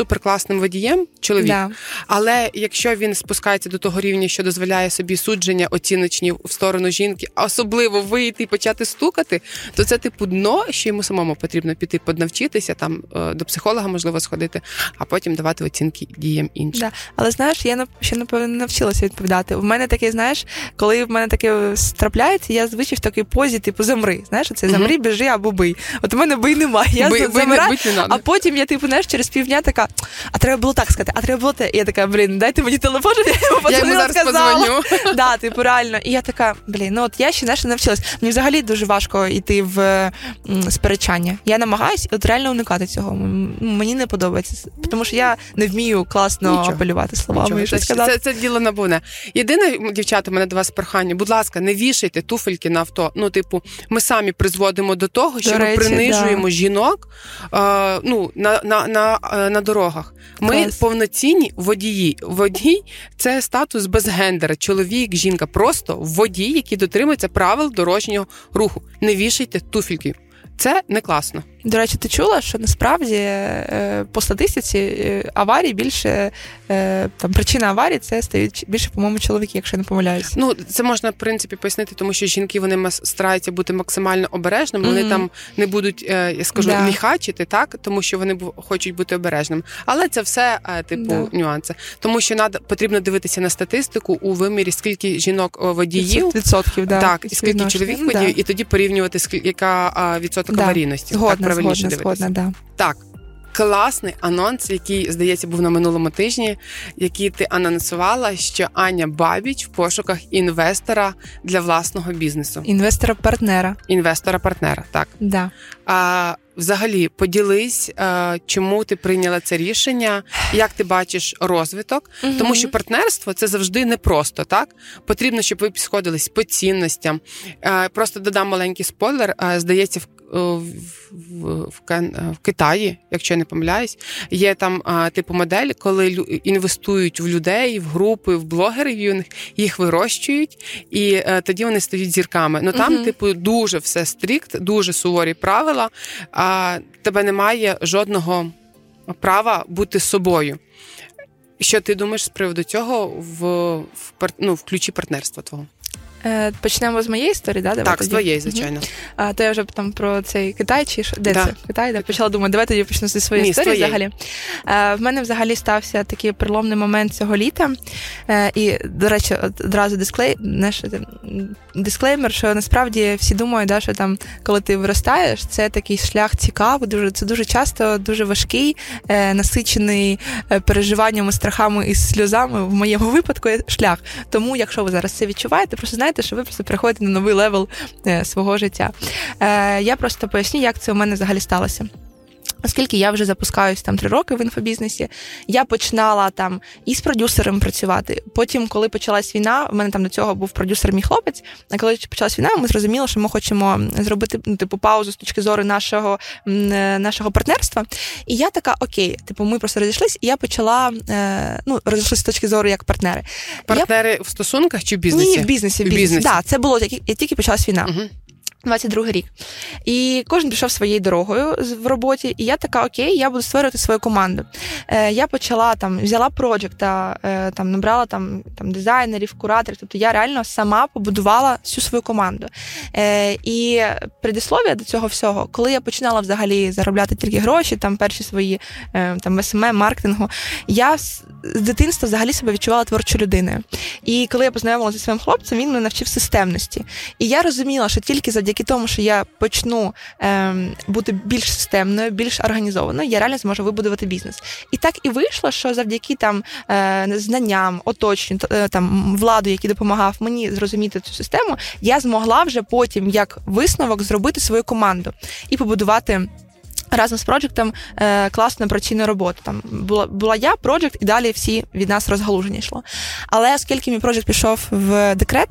суперкласним водієм, чоловік, да. але якщо він спускається до того рівня, що дозволяє собі судження оціночні в сторону жінки, особливо вийти і почати стукати, то це типу дно, що йому самому потрібно піти поднавчитися, там е, до психолога можливо сходити, а потім давати оцінки діям іншим. Да. Але знаєш, я ще напевно навчилася відповідати. У мене таке, знаєш, коли в мене таке трапляється, я звичай в такій позі, типу, замри. Знаєш, це замри, біжи або бий. От у мене бий немає. Я бий, замираю, не надо. А потім я, типу, знаєш, через півдня така, а треба було так сказати, а треба було те. І я така, блін, дайте мені телефон, я йому Я йому зараз позвоню. Да, типу, реально. І я така, блін, ну от я ще знаєш, навчилась. Мені взагалі дуже важко йти в сперечання. Я намагаюсь от реально уникати цього. Мені не подобається, тому що я не вмію класно Нічого. апелювати словами. Нічого. Це. Це, це діло набуне. Єдине, дівчата, мене до вас прохання, будь ласка, не вішайте туфельки на авто. Ну, типу, ми самі призводимо до того, що до ми принижуємо да. жінок. Е, ну, на на, на, е, на дорогах. Ми Клас. повноцінні водії. Водій це статус без гендера. Чоловік, жінка, просто водій, який дотримується правил дорожнього руху. Не вішайте туфельки. Це не класно. До речі, ти чула, що насправді е, по статистиці е, аварій більше е, там причина аварії це стають більше, по-моєму, чоловіки, якщо я не помиляюся. Ну це можна в принципі пояснити, тому що жінки вони стараються бути максимально обережними. Mm-hmm. Вони там не будуть, я скажу, да. міхачити, так тому що вони хочуть бути обережними. Але це все типу да. нюанси, тому що надо потрібно дивитися на статистику у вимірі, скільки жінок водіїв відсотків, да, так і скільки чоловік водіїв, і тоді порівнювати яка відсоток аварійності. Згодна правильніше згодна, дивитися. Згодна, да. Так. Класний анонс, який, здається, був на минулому тижні, який ти анонсувала, що Аня Бабіч в пошуках інвестора для власного бізнесу. Інвестора-партнера. Інвестора-партнера, так. Да. А, Взагалі, поділись, а, чому ти прийняла це рішення, як ти бачиш розвиток, угу. тому що партнерство це завжди непросто, так? Потрібно, щоб ви сходились по цінностям. А, просто додам маленький спойлер. А, здається, в Е, в, в, в, в Китаї, якщо я не помиляюсь, є там типу модель, коли інвестують в людей, в групи, в блогерів юних, їх вирощують, і е, тоді вони стають зірками. Ну там, uh типу, дуже все стрікт, дуже суворі правила. А тебе немає жодного права бути собою. Що ти думаєш з приводу цього в в, ну, в ключі партнерства твого? Е, почнемо з моєї історії, да? Давай так, тоді. з твоєї, звичайно. А то я вже там про цей Китай чи що? Де да. це? Китай, да? почала думати, давай тоді почну зі своєї Ні, історії взагалі. А, е, в мене взагалі стався такий переломний момент цього літа. А, е, і, до речі, одразу дисклей, наш, дисклеймер, що насправді всі думають, да, що там, коли ти виростаєш, це такий шлях цікавий, дуже це дуже часто дуже важкий, насичений переживаннями, страхами і сльозами в моєму випадку шлях. Тому, якщо ви зараз це відчуваєте, просто знаєте, що ви просто приходите на новий level е, свого життя. Е, я просто поясню, як це у мене взагалі сталося. Оскільки я вже запускаюсь там три роки в інфобізнесі, я починала там і з продюсером працювати. Потім, коли почалась війна, в мене там до цього був продюсер мій хлопець. А коли почалась війна, ми зрозуміли, що ми хочемо зробити ну, типу паузу з точки зору нашого е, нашого партнерства. І я така, окей, типу, ми просто розійшлись, і я почала е, ну розійшлися з точки зору як партнери. Партнери я... в стосунках чи в бізнесі? Ні, в бізнесі. В бізнесі. Так, да, це було як тільки почалась війна. Угу. 22 рік. І кожен пішов своєю дорогою в роботі, і я така, окей, я буду створювати свою команду. Е, Я почала там, взяла проджекта, е, там набрала там там дизайнерів, кураторів. Тобто я реально сама побудувала всю свою команду. Е, І предислов'я до цього всього, коли я починала взагалі заробляти тільки гроші, там перші свої е, там SMM, маркетингу, я з дитинства взагалі себе відчувала творчою людиною. І коли я познайомилася зі своїм хлопцем, він мене навчив системності. І я розуміла, що тільки завдяки завдяки тому, що я почну е, бути більш системною, більш організованою, я реально зможу вибудувати бізнес. І так і вийшло, що завдяки там е, знанням, оточенню, е, там владу, який допомагав мені зрозуміти цю систему, я змогла вже потім як висновок зробити свою команду і побудувати. Разом з проджектом е, класну операційну роботу. Там була була я, проджект, і далі всі від нас розгалуження йшло. Але оскільки мій проджект пішов в декрет,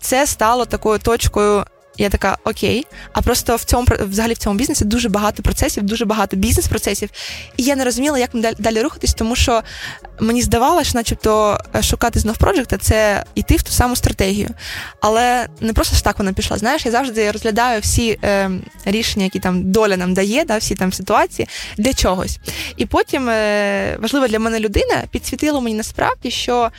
це стало такою точкою я така окей. А просто в цьому взагалі в цьому бізнесі дуже багато процесів, дуже багато бізнес-процесів. І я не розуміла, як далі, рухатись, тому що мені здавалося, начебто е, шукати знов проджекта це йти в ту саму стратегію. Але не просто ж так вона пішла. Знаєш, я завжди розглядаю всі е, рішення, які там доля нам дає, да, всі там ситуації для чогось. І потім е, важлива для мене людина підсвітила мені насправді, що.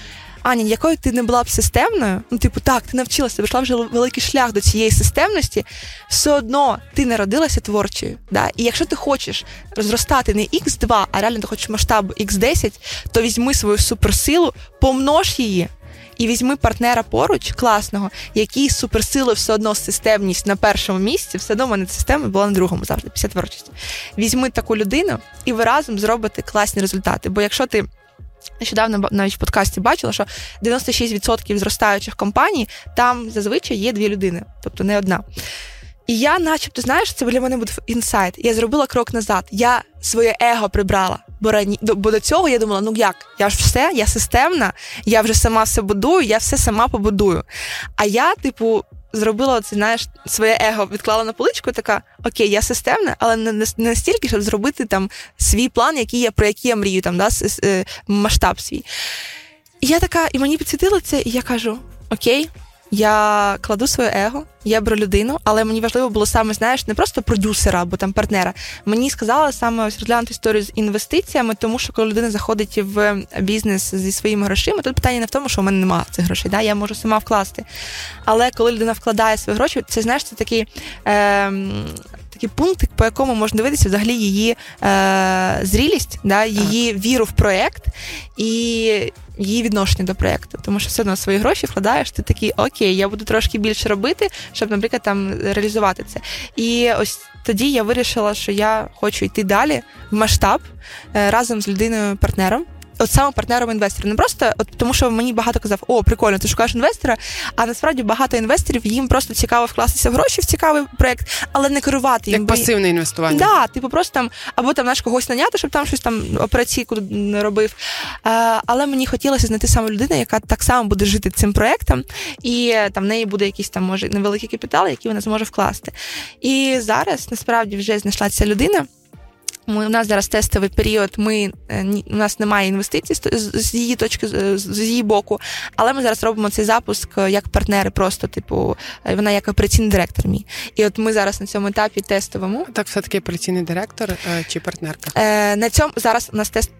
Аня, якою ти не була б системною, ну, типу, так, ти навчилася, пройшла вже великий шлях до цієї системності, все одно ти не родилася творчою. Да? І якщо ти хочеш зростати не X2, а реально ти хочеш масштаб X10, то візьми свою суперсилу, помнож її. І візьми партнера поруч, класного, який суперсилою все одно системність на першому місці, все одно мене система була на другому завжди, після творчості. Візьми таку людину, і ви разом зробите класні результати. Бо якщо ти Нещодавно навіть в подкасті бачила, що 96% зростаючих компаній там зазвичай є дві людини, тобто не одна. І я, начебто, знаєш, це для мене буде інсайт. Я зробила крок назад. Я своє его прибрала. Бо рані... бо до цього я думала, ну як, я ж все, я системна, я вже сама все будую, я все сама побудую. А я, типу, зробила це, знаєш, своє его відклала на поличку, така окей, я системна, але не, настільки, щоб зробити там свій план, який я про який я мрію, там да, е, масштаб свій. І я така, і мені підсвітило це, і я кажу: Окей, я кладу своє его, я беру людину, але мені важливо було саме, знаєш, не просто продюсера або там партнера. Мені сказали саме ось розглянути історію з інвестиціями, тому що коли людина заходить в бізнес зі своїми грошима, тут питання не в тому, що в мене немає цих грошей, да? я можу сама вкласти. Але коли людина вкладає свої гроші, це знаєш, це такий. Е, Такий пункт, по якому можна дивитися взагалі її е, зрілість, да, її так. віру в проєкт і її відношення до проєкту. Тому що все одно свої гроші вкладаєш, ти такий окей, я буду трошки більше робити, щоб, наприклад, там реалізувати це. І ось тоді я вирішила, що я хочу йти далі в масштаб е, разом з людиною-партнером от саме партнером інвестора. Не просто от тому, що мені багато казав, о, прикольно, ти шукаєш інвестора. А насправді багато інвесторів їм просто цікаво вкластися в гроші в цікавий проект, але не керувати їм. Як пасивне інвестування. Да, типу просто там або там наш когось наняти, щоб там щось там операційку не робив. А, але мені хотілося знайти саме людину, яка так само буде жити цим проектом, і там в неї буде якийсь там може невеликий капітал, який вона зможе вкласти. І зараз насправді вже знайшла ця людина. Ми, У нас зараз тестовий період, ми, е, у нас немає інвестицій з, її точки, з її боку, але ми зараз робимо цей запуск е, як партнери, просто, типу, е, вона як операційний директор мій. І от ми зараз на цьому етапі тестовому. Так, все-таки операційний директор чи партнерка? Е, На цьому зараз у нас тест.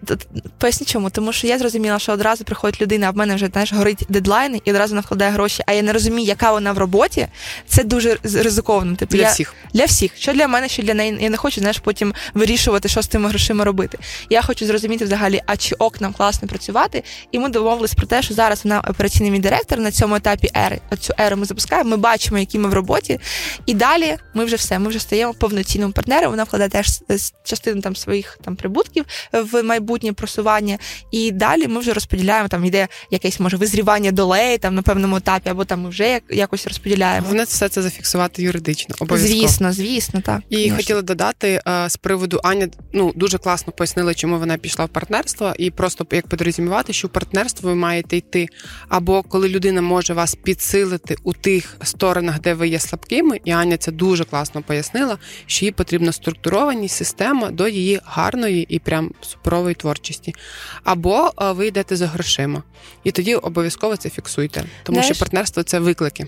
Поясню чому, тому що я зрозуміла, що одразу приходить людина, а в мене вже знаєш, горить дедлайн, і одразу вкладає гроші, а я не розумію, яка вона в роботі. Це дуже ризиковано. Типу, Для я, всіх. Для всіх. Що для мене, що для неї. Я не хочу, знаєш, потім вирішувати вирішувати, що з тими грошима робити. Я хочу зрозуміти взагалі, а чи ок нам класно працювати. І ми домовились про те, що зараз вона операційний мій директор на цьому етапі ери. Оцю еру ми запускаємо. Ми бачимо, які ми в роботі. І далі ми вже все. Ми вже стаємо повноцінним партнером. Вона вкладає теж частину там своїх там прибутків в майбутнє просування. І далі ми вже розподіляємо. Там йде якесь може визрівання долей там на певному етапі, або там ми вже якось розподіляємо. Головне все це зафіксувати юридично. Обов'язково. Звісно, звісно, так і можна. хотіла додати а, з приводу Аня ну дуже класно пояснили, чому вона пішла в партнерство, і просто як підрозумівати, що в партнерство ви маєте йти. Або коли людина може вас підсилити у тих сторонах, де ви є слабкими, і Аня це дуже класно пояснила, що їй потрібна структурованість система до її гарної і прям суперової творчості. Або ви йдете за грошима, і тоді обов'язково це фіксуйте, тому Знаєш, що партнерство це виклики.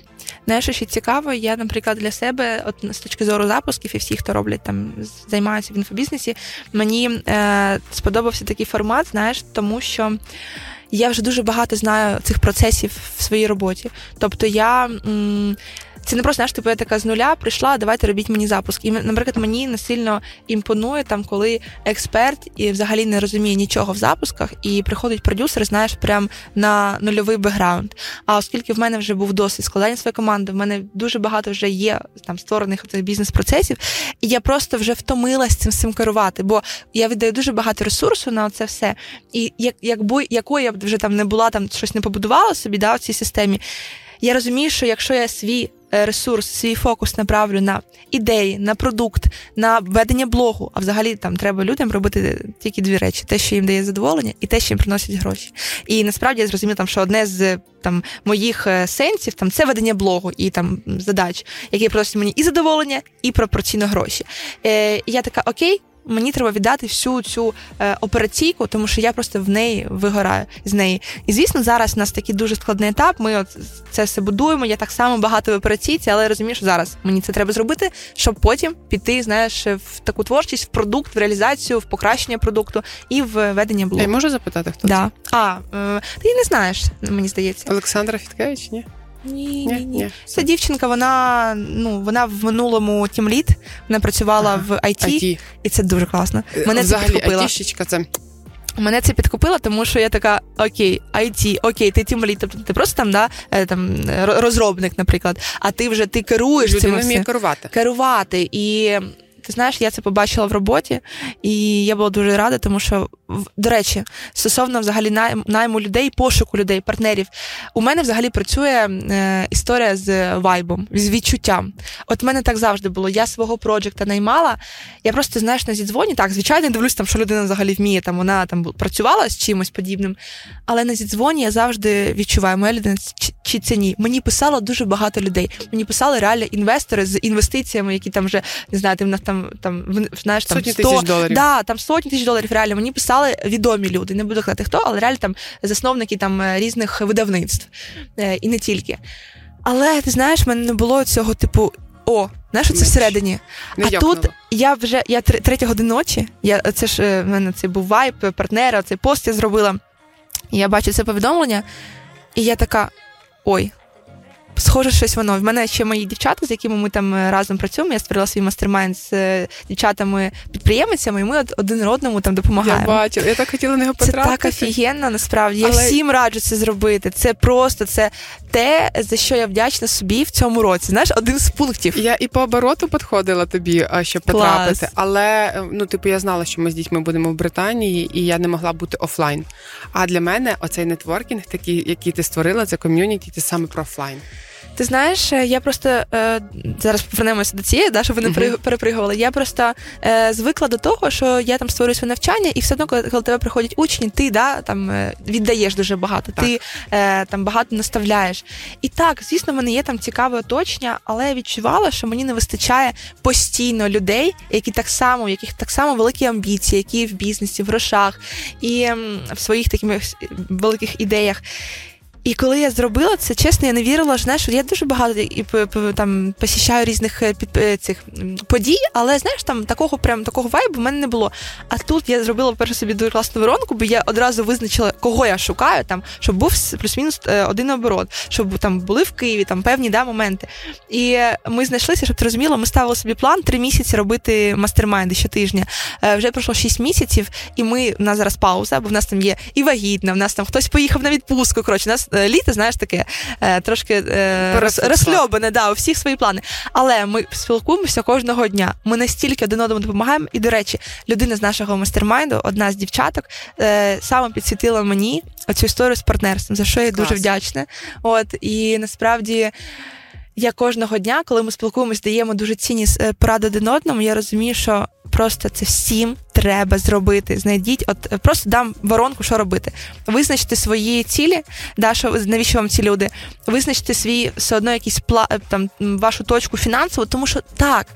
Знаєш, що ще цікаво, я, наприклад, для себе, от з точки зору запусків і всі, хто роблять там, займаються в інфобізнесі, мені е, сподобався такий формат, знаєш, тому що. Я вже дуже багато знаю цих процесів в своїй роботі. Тобто я м, це не просто знаєш, типу, я така з нуля прийшла, давайте робіть мені запуск. І наприклад, мені не сильно імпонує там, коли експерт і взагалі не розуміє нічого в запусках, і приходить продюсер, знаєш, прям на нульовий бекграунд. А оскільки в мене вже був досвід складання своєї команди, в мене дуже багато вже є там створених цих бізнес-процесів, і я просто вже втомилась цим цим керувати, бо я віддаю дуже багато ресурсу на це все. І як, якби якою я б вже там не була, там щось не побудувала собі да, в цій системі. Я розумію, що якщо я свій е, ресурс, свій фокус направлю на ідеї, на продукт, на ведення блогу, а взагалі там треба людям робити тільки дві речі: те, що їм дає задоволення, і те, що їм приносить гроші. І насправді я зрозуміла, там, що одне з там моїх е, сенсів там це ведення блогу і там задач, які приносять мені і задоволення, і пропорційно гроші. Е, я така, окей, мені треба віддати всю цю е, операційку, тому що я просто в неї вигораю з неї. І звісно, зараз у нас такий дуже складний етап. Ми от це все будуємо. Я так само багато в операційці, але розумію, що зараз мені це треба зробити, щоб потім піти, знаєш, в таку творчість, в продукт, в реалізацію, в покращення продукту і в ведення блогу. Я можу запитати, хто да. це? А, е, ти не знаєш, мені здається. Олександра Фіткевич, ні? Ні, ні, ні. Ця дівчинка, вона ну вона в минулому тімлід, вона працювала в IT, IT, і це дуже класно. Е, Мене Взагалі, це айтішечка це. Мене це підкупило, тому що я така: окей, IT, окей, ти тімлід, тобто ти просто там да, е, там розробник, наприклад, а ти вже ти керуєш цим. Людина вміє керувати. Керувати. І ти знаєш, я це побачила в роботі, і я була дуже рада, тому що, до речі, стосовно взагалі найму людей, пошуку людей, партнерів, у мене взагалі працює е, історія з вайбом, з відчуттям. От в мене так завжди було. Я свого проджекта наймала. Я просто знаєш на зідзвоні, так, звичайно, дивлюсь, там, що людина взагалі вміє, там вона там працювала з чимось подібним. Але на зідзвоні я завжди відчуваю, моя людина чи це ні. Мені писало дуже багато людей. Мені писали реально інвестори з інвестиціями, які там вже не знаю, ти в нас там там знаєш там сотні 100, тисяч доларів. Да, там сотні тисяч доларів. Реально мені писали відомі люди. Не буду казати хто, але реально там засновники там е, різних видавництв е, і не тільки. Але ти знаєш, в мене не було цього типу. О, знаєш, це всередині. Не а тут я вже я третя година ночі. Я це ж е, в мене це був вайп, партнера, цей пост я зробила. І я бачу це повідомлення, і я така: ой, схоже, щось воно. В мене ще мої дівчата, з якими ми там е, разом працюємо. Я створила свій mastermind з е, дівчатами-підприємицями, і ми один одному там допомагаємо. Я бачила, я так хотіла на нього потрапити. Це так офігенно, насправді. Я всім раджу це зробити. Це просто це те, за що я вдячна собі в цьому році. Знаєш, один з пунктів. Я і по обороту підходила тобі, щоб потрапити. Клас. Але е, ну, типу, я знала, що ми з дітьми будемо в Британії, і я не могла бути офлайн. А для мене оцей нетворкінг, такий, який ти створила, це ком'юніті, це саме про офлайн. Ти знаєш, е, я просто е, зараз повернемося до цієї, да, щоб ви не uh-huh. перепригували. Я просто е, звикла до того, що я там створюю своє навчання, і все одно, коли, коли тебе приходять учні, ти да, там е, віддаєш дуже багато, так. ти е, там багато наставляєш. І так, звісно, в мене є там цікаве оточення, але я відчувала, що мені не вистачає постійно людей, які так само, у яких так само великі амбіції, які в бізнесі, в грошах і в своїх таких великих ідеях. І коли я зробила це, чесно, я не вірила, що знаєш, я дуже багато і там посіщаю різних е, під е, цих подій, але знаєш, там такого прям такого вайбу в мене не було. А тут я зробила перше собі дуже класну воронку, бо я одразу визначила, кого я шукаю, там, щоб був плюс-мінус е, один оборот, щоб там були в Києві там певні да, моменти. І ми знайшлися, щоб ти розуміла, ми ставили собі план три місяці робити мастермайнди щотижня. Вже пройшло шість місяців, і ми у нас зараз пауза, бо в нас там є і вагітна, в нас там хтось поїхав на відпустку. Коротше, нас літо, знаєш, таке е, трошки е, розсльобане, да, у всіх свої плани. Але ми спілкуємося кожного дня. Ми настільки один одному допомагаємо. І, до речі, людина з нашого мастермайнду, одна з дівчаток, саме підсвітила мені цю історію з партнерством, за що я Клас. дуже вдячна. От і насправді. Я кожного дня, коли ми спілкуємось, даємо дуже цінні поради один одному. Я розумію, що просто це всім треба зробити. Знайдіть, от е, просто дам воронку, що робити. Визначте свої цілі, да, що навіщо вам ці люди, визначте свій все одно якийсь пла е, там вашу точку фінансову, тому що так,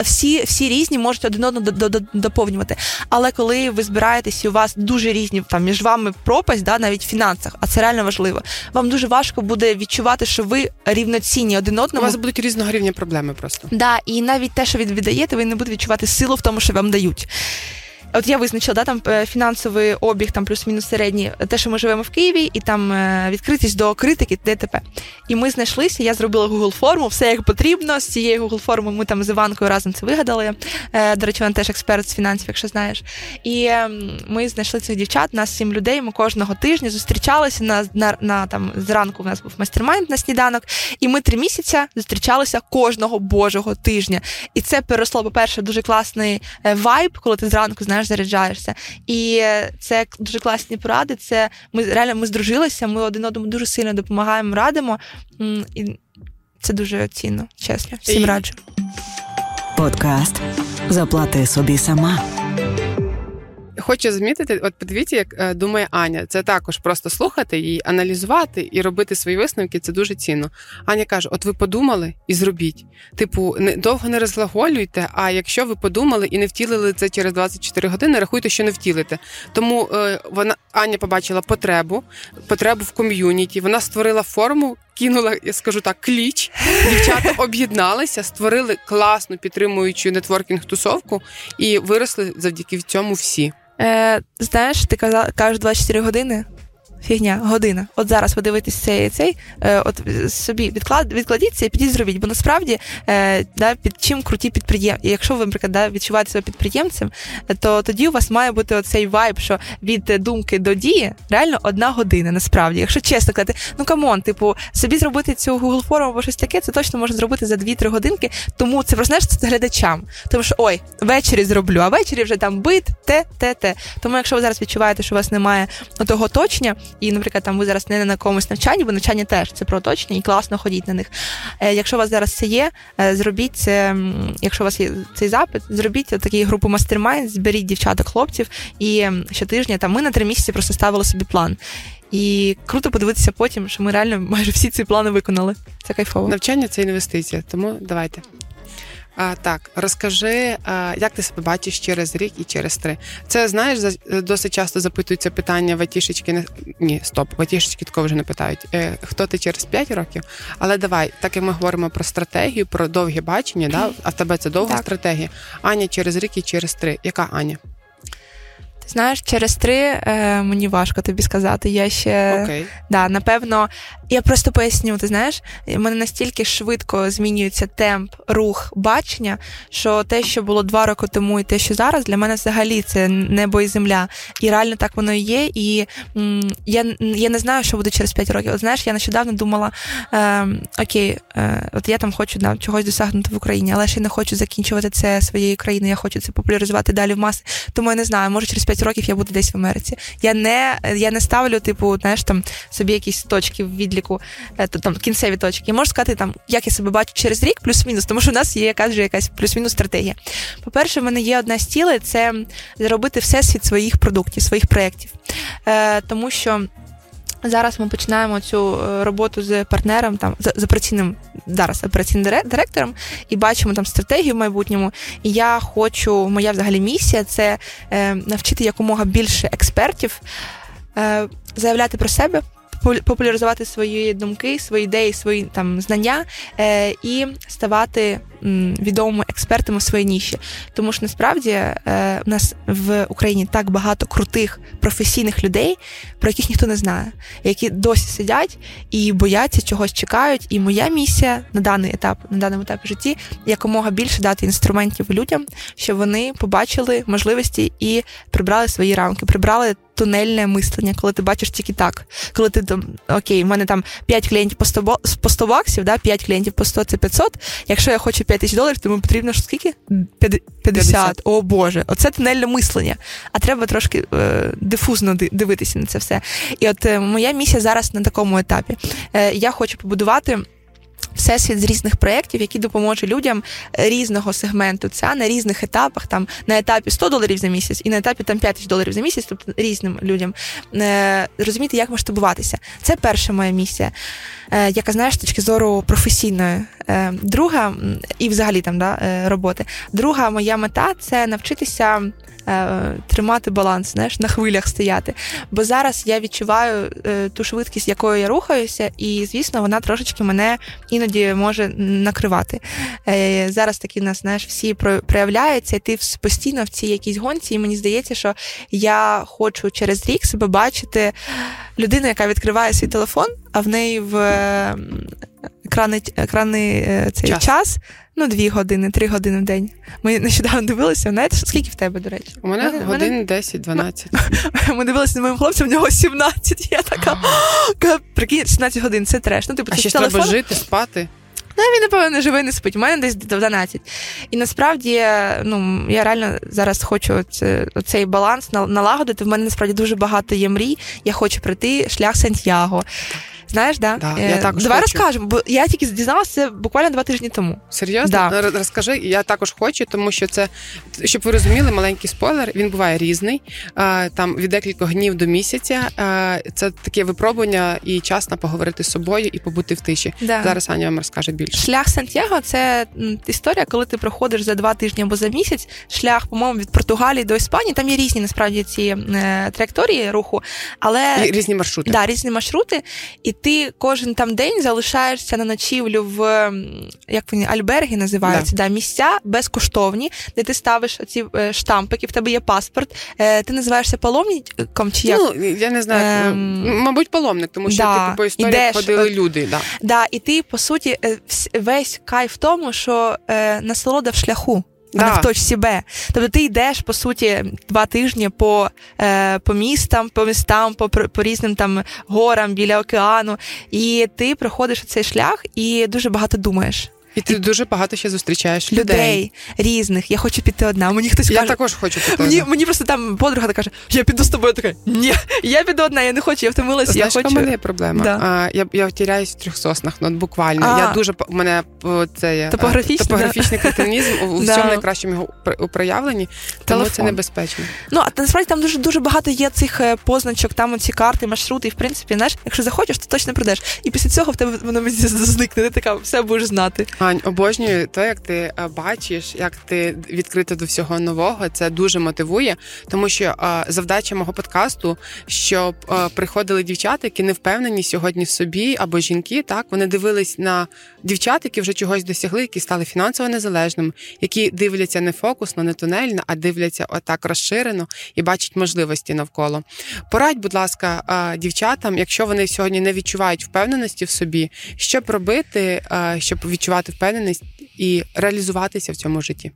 всі всі різні можуть один одного доповнювати. Але коли ви збираєтесь і у вас дуже різні там між вами пропасть, да, навіть в фінансах, а це реально важливо. Вам дуже важко буде відчувати, що ви рівноцінні один одному. У вас будуть різного рівня проблеми просто. Да, і навіть те, що ви віддаєте, ви не будете відчувати силу в тому, що вам дають. От я визначила да, там е, фінансовий обіг, там плюс-мінус середній, те, що ми живемо в Києві, і там е, відкритість до критики, ДТП. І ми знайшлися. Я зробила Google форму, все як потрібно. З цієї Google форми ми там з Іванкою разом це вигадали. Е, до речі, вона теж експерт з фінансів, якщо знаєш. І ем, ми знайшли цих дівчат, нас сім людей. Ми кожного тижня зустрічалися на на, на там зранку. У нас був майстер-майнд на сніданок, і ми три місяці зустрічалися кожного божого тижня. І це переросло, по-перше, дуже класний вайб, коли ти зранку знаєш, заряджаєшся. І це дуже класні поради. Це ми реально ми здружилися, ми один одному дуже сильно допомагаємо, радимо. І це дуже цінно, чесно. Всім раджу. Подкаст Заплати собі сама. Хочу замітити, от подивіться, як е, думає Аня. Це також просто слухати її, аналізувати і робити свої висновки. Це дуже цінно. Аня каже: От ви подумали і зробіть. Типу, не довго не розглаголюйте. А якщо ви подумали і не втілили це через 24 години, рахуйте, що не втілите. Тому е, вона Аня побачила потребу, потребу в ком'юніті. Вона створила форму. Кинула, я скажу так, кліч. Дівчата об'єдналися, створили класну підтримуючу нетворкінг-тусовку і виросли завдяки цьому всі. Е, Знаєш, ти казав, кажеш 24 години. Фігня, година. От зараз ви дивитесь цей цей, е, от собі відклад, відкладіться і підіть зробіть. Бо насправді е, да, під чим круті підприємці. Якщо ви, наприклад, да, відчуваєте себе підприємцем, то тоді у вас має бути оцей вайб, що від думки до дії реально одна година. Насправді, якщо чесно казати, ну come on, типу, собі зробити цю Google форму або щось таке, це точно можна зробити за 2-3 годинки. Тому це про знаєш, це глядачам. Тому що ой, ввечері зроблю, а ввечері вже там быт, те, те, те. Тому, якщо ви зараз відчуваєте, що у вас немає того оточення. І, наприклад, там ви зараз не на якомусь навчанні, бо навчання теж це про оточення і класно ходіть на них. Е, якщо у вас зараз це є, е, зробіть це, якщо у вас є цей запит, зробіть таку групу mastermind, зберіть дівчаток, хлопців, і щотижня там ми на три місяці просто ставили собі план. І круто подивитися потім, що ми реально майже всі ці плани виконали. Це кайфово. Навчання це інвестиція, тому давайте. А, Так, розкажи, а, як ти себе бачиш через рік і через три. Це знаєш, досить часто запитуються питання ватішечки. Не ні, стоп, ватішечки такого вже не питають. Е, Хто ти через 5 років? Але давай, так як ми говоримо про стратегію, про довге бачення, да? а в тебе це довга так. стратегія. Аня через рік і через три. Яка Аня? Знаєш, через три е, мені важко тобі сказати. Я ще okay. да, напевно, я просто поясню. Ти знаєш, в мене настільки швидко змінюється темп, рух, бачення, що те, що було два роки тому, і те, що зараз, для мене взагалі це небо і земля. І реально так воно і є. І м, я я не знаю, що буде через п'ять років. От знаєш, я нещодавно думала: е, окей, е, от я там хочу да, чогось досягнути в Україні, але ще не хочу закінчувати це своєю країною. Я хочу це популяризувати далі в маси. Тому я не знаю, може через п'ять років я буду десь в Америці. Я не я не ставлю, типу, знаєш, там собі якісь точки в відліку, е, там кінцеві точки. Я можу сказати, там, як я себе бачу через рік, плюс-мінус, тому що у нас є якась ж якась плюс-мінус стратегія. По-перше, в мене є одна з цілей це зробити всесвіт своїх продуктів, своїх проєктів. Е, Тому що. Зараз ми починаємо цю е, роботу з партнером, там з операційним зараз операційним директором, і бачимо там стратегію в майбутньому. І я хочу, моя взагалі місія це е, навчити якомога більше експертів е, заявляти про себе. Популяризувати свої думки, свої ідеї, свої там знання е, і ставати відомими експертами в своїй ніші. Тому що насправді е, у нас в Україні так багато крутих професійних людей, про яких ніхто не знає, які досі сидять і бояться чогось чекають. І моя місія на даний етап, на даному етапі житті якомога більше дати інструментів людям, щоб вони побачили можливості і прибрали свої рамки, прибрали. Тунельне мислення, коли ти бачиш тільки так. Коли ти там окей, в мене там 5 клієнтів по 100, по 100 баксів, да, 5 клієнтів по 100 це 500. Якщо я хочу 5 тисяч доларів, тому потрібно ж скільки? 50. 50. О Боже, оце тунельне мислення. А треба трошки е, дифузно дивитися на це все. І от е, моя місія зараз на такому етапі. Е, я хочу побудувати. Всесвіт з різних проєктів, які допоможуть людям різного сегменту ця на різних етапах, там на етапі 100 доларів за місяць і на етапі там 5 тисяч доларів за місяць, тобто різним людям е, розуміти, як масштабуватися. Це перша моя місія, яка знаєш з точки зору професійної. Е, друга, і взагалі там да, е, роботи. Друга моя мета це навчитися е, тримати баланс, знаєш, на хвилях стояти. Бо зараз я відчуваю е, ту швидкість, якою я рухаюся, і, звісно, вона трошечки мене іноді може накривати. Е, Зараз такі нас знаєш, всі проявляються, і ти постійно в цій якійсь гонці, і мені здається, що я хочу через рік себе бачити людину, яка відкриває свій телефон, а в неї в екрани, екранний е, цей час. час. Ну, дві години, три години в день. Ми нещодавно дивилися. Знаєте, скільки в тебе, до речі? У мене годин 10-12. Ми дивилися на моїм хлопцем, в нього 17. Я така прикинь, 17 годин, це треш. Ну, типу, а ще телефон... треба жити, спати. Ну, він, напевно, не живий, не спить. У мене десь до 12. І насправді, ну, я реально зараз хочу цей баланс налагодити. В мене насправді дуже багато є мрій. Я хочу пройти шлях Сантьяго. Знаєш, да? да я е, також Давай хочу. розкажемо, бо я тільки дізналася буквально два тижні тому. Серйозно? Да. Розкажи, я також хочу, тому що це, щоб ви розуміли, маленький спойлер, він буває різний. Там від декількох днів до місяця. Це таке випробування і час на поговорити з собою і побути в тиші. Да. Зараз Аня вам розкаже більше. Шлях Сантьяго це історія, коли ти проходиш за два тижні або за місяць. Шлях, по-моєму, від Португалії до Іспанії. Там є різні насправді ці е, траєкторії руху, але і різні маршрути. Да, різні маршрути. І ти кожен там день залишаєшся на ночівлю в як вони альберги називаються, да. да місця безкоштовні, де ти ставиш оці е, штампики, в тебе є паспорт. Е, ти називаєшся паломником чи як? Ну, я не знаю, ем... мабуть, паломник, тому що да. типу, по історії ходили люди. Да. Да, І ти, по суті, е, весь кайф в тому, що насолода в шляху да. не в точці. Тобто ти йдеш, по суті, два тижні по е, по містам, по містам, по по різним там горам біля океану, і ти проходиш цей шлях і дуже багато думаєш. І ти дуже багато ще зустрічаєш людей. людей різних. Я хочу піти одна. Мені хтось я каже, також хочу піти. Мені мені просто там подруга каже, я піду з тобою. Така ні, я піду одна, я не хочу, я втомилася. Знаєш, я хочу... у мене є проблема. Да. А, Я я втіряюсь в трьох соснах, ну буквально. А. Я дуже у мене це є топографічний, топографічний кретинізм у всьому найкращому його у проявленні, тому це небезпечно. Ну а насправді там дуже дуже багато є цих е, позначок, там ці карти, маршрути, і в принципі, знаєш, якщо захочеш, то точно прийдеш. І після цього в тебе воно зникне. Ти така все будеш знати. Ань, обожнюю то, як ти е, бачиш, як ти відкрита до всього нового, це дуже мотивує, тому що е, завдача мого подкасту, щоб е, приходили дівчата, які не впевнені сьогодні в собі, або жінки, так вони дивились на дівчат, які вже чогось досягли, які стали фінансово незалежними, які дивляться не фокусно, не тунельно, а дивляться отак розширено і бачать можливості навколо. Порадь, будь ласка, дівчатам, якщо вони сьогодні не відчувають впевненості в собі, що робити, щоб відчувати впевненість і реалізуватися в цьому житті.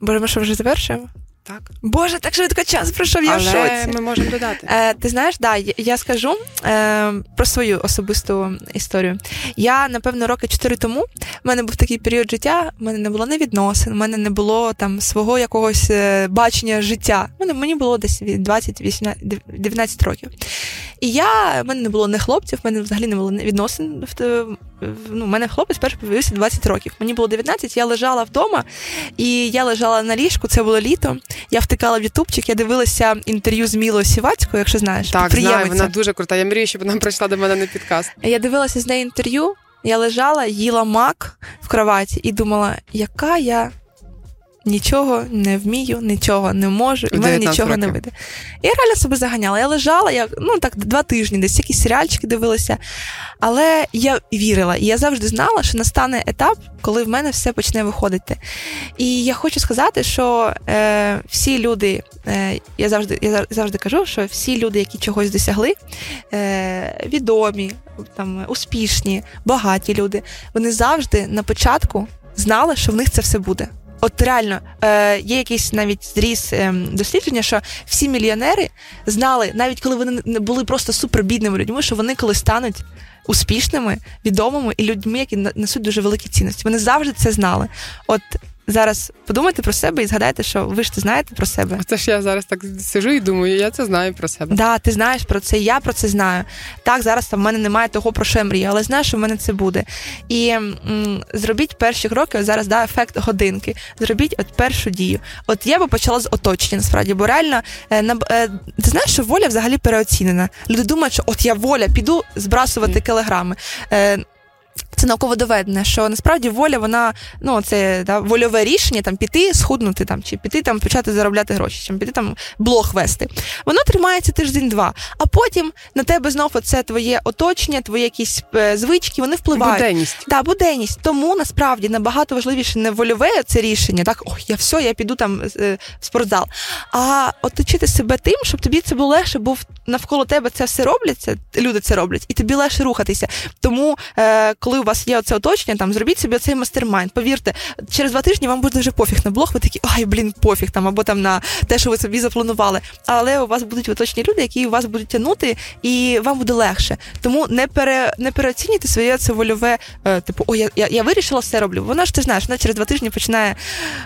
Боже, ми що вже завершуємо? Так. Боже, так швидко час пройшов, я Але в шоці. ми можемо додати. Е, Ти знаєш, да, я скажу е, про свою особисту історію. Я, напевно, роки чотири тому в мене був такий період життя, в мене не було не відносин, в мене не було там свого якогось е, бачення життя. Мене, мені було десь 20-19 років. І я, в мене не було не хлопців, в мене взагалі не було відносин. Ну, У мене хлопець перший появився 20 років. Мені було 19, я лежала вдома, і я лежала на ліжку, це було літо. Я втикала в Ютубчик, я дивилася інтерв'ю з Мілою Сівацькою, якщо знаєш. Так, знаю, вона дуже крута. Я мрію, щоб вона прийшла до мене на підкаст. Я дивилася з нею інтерв'ю, я лежала, їла мак в кроваті і думала, яка я нічого не вмію, нічого не можу, і в мене нічого років. не вийде. Я реально себе заганяла. Я лежала, я ну так два тижні, десь якісь серіальчики дивилася. Але я вірила, і я завжди знала, що настане етап, коли в мене все почне виходити. І я хочу сказати, що е, всі люди, е, я завжди я завжди кажу, що всі люди, які чогось досягли, е, відомі, там успішні, багаті люди, вони завжди на початку знали, що в них це все буде. От реально е, є якийсь навіть зріс е, дослідження, що всі мільйонери знали, навіть коли вони не були просто супербідними людьми, що вони коли стануть успішними, відомими і людьми, які несуть дуже великі цінності. Вони завжди це знали. От зараз подумайте про себе і згадайте, що ви ж це знаєте про себе. Це ж я зараз так сижу і думаю, я це знаю про себе. Да, ти знаєш про це, я про це знаю. Так, зараз там в мене немає того, про що я мрію, але знаю, що в мене це буде. І м, зробіть перші кроки, зараз да, ефект годинки. Зробіть от першу дію. От я би почала з оточення, насправді, бо реально е, на, е, ти знаєш, що воля взагалі переоцінена. Люди думають, що от я воля, піду збрасувати кілограми. Е, Це науково доведено, що насправді воля, вона ну це да, вольове рішення там піти, схуднути там, чи піти там почати заробляти гроші, чи піти там блог вести. Воно тримається тиждень-два, а потім на тебе знову це твоє оточення, твої якісь е, звички, вони впливають. Буденність. Да, буденність. Тому насправді набагато важливіше не вольове це рішення, так ой, я все, я піду там е, в спортзал. А оточити себе тим, щоб тобі це було легше, бо навколо тебе це все робляться, люди це роблять, і тобі легше рухатися. Тому, е, коли вас є оце оточення, там зробіть собі цей mastermind. Повірте, через два тижні вам буде вже пофіг на блог. Ви такі, ай, блін, пофіг там, або там на те, що ви собі запланували. Але у вас будуть оточені люди, які вас будуть тягнути, і вам буде легше. Тому не пере не переоцінюйте своє це вольове, е, типу, о, я, я я, вирішила все роблю. Вона ж ти знаєш, вона через два тижні починає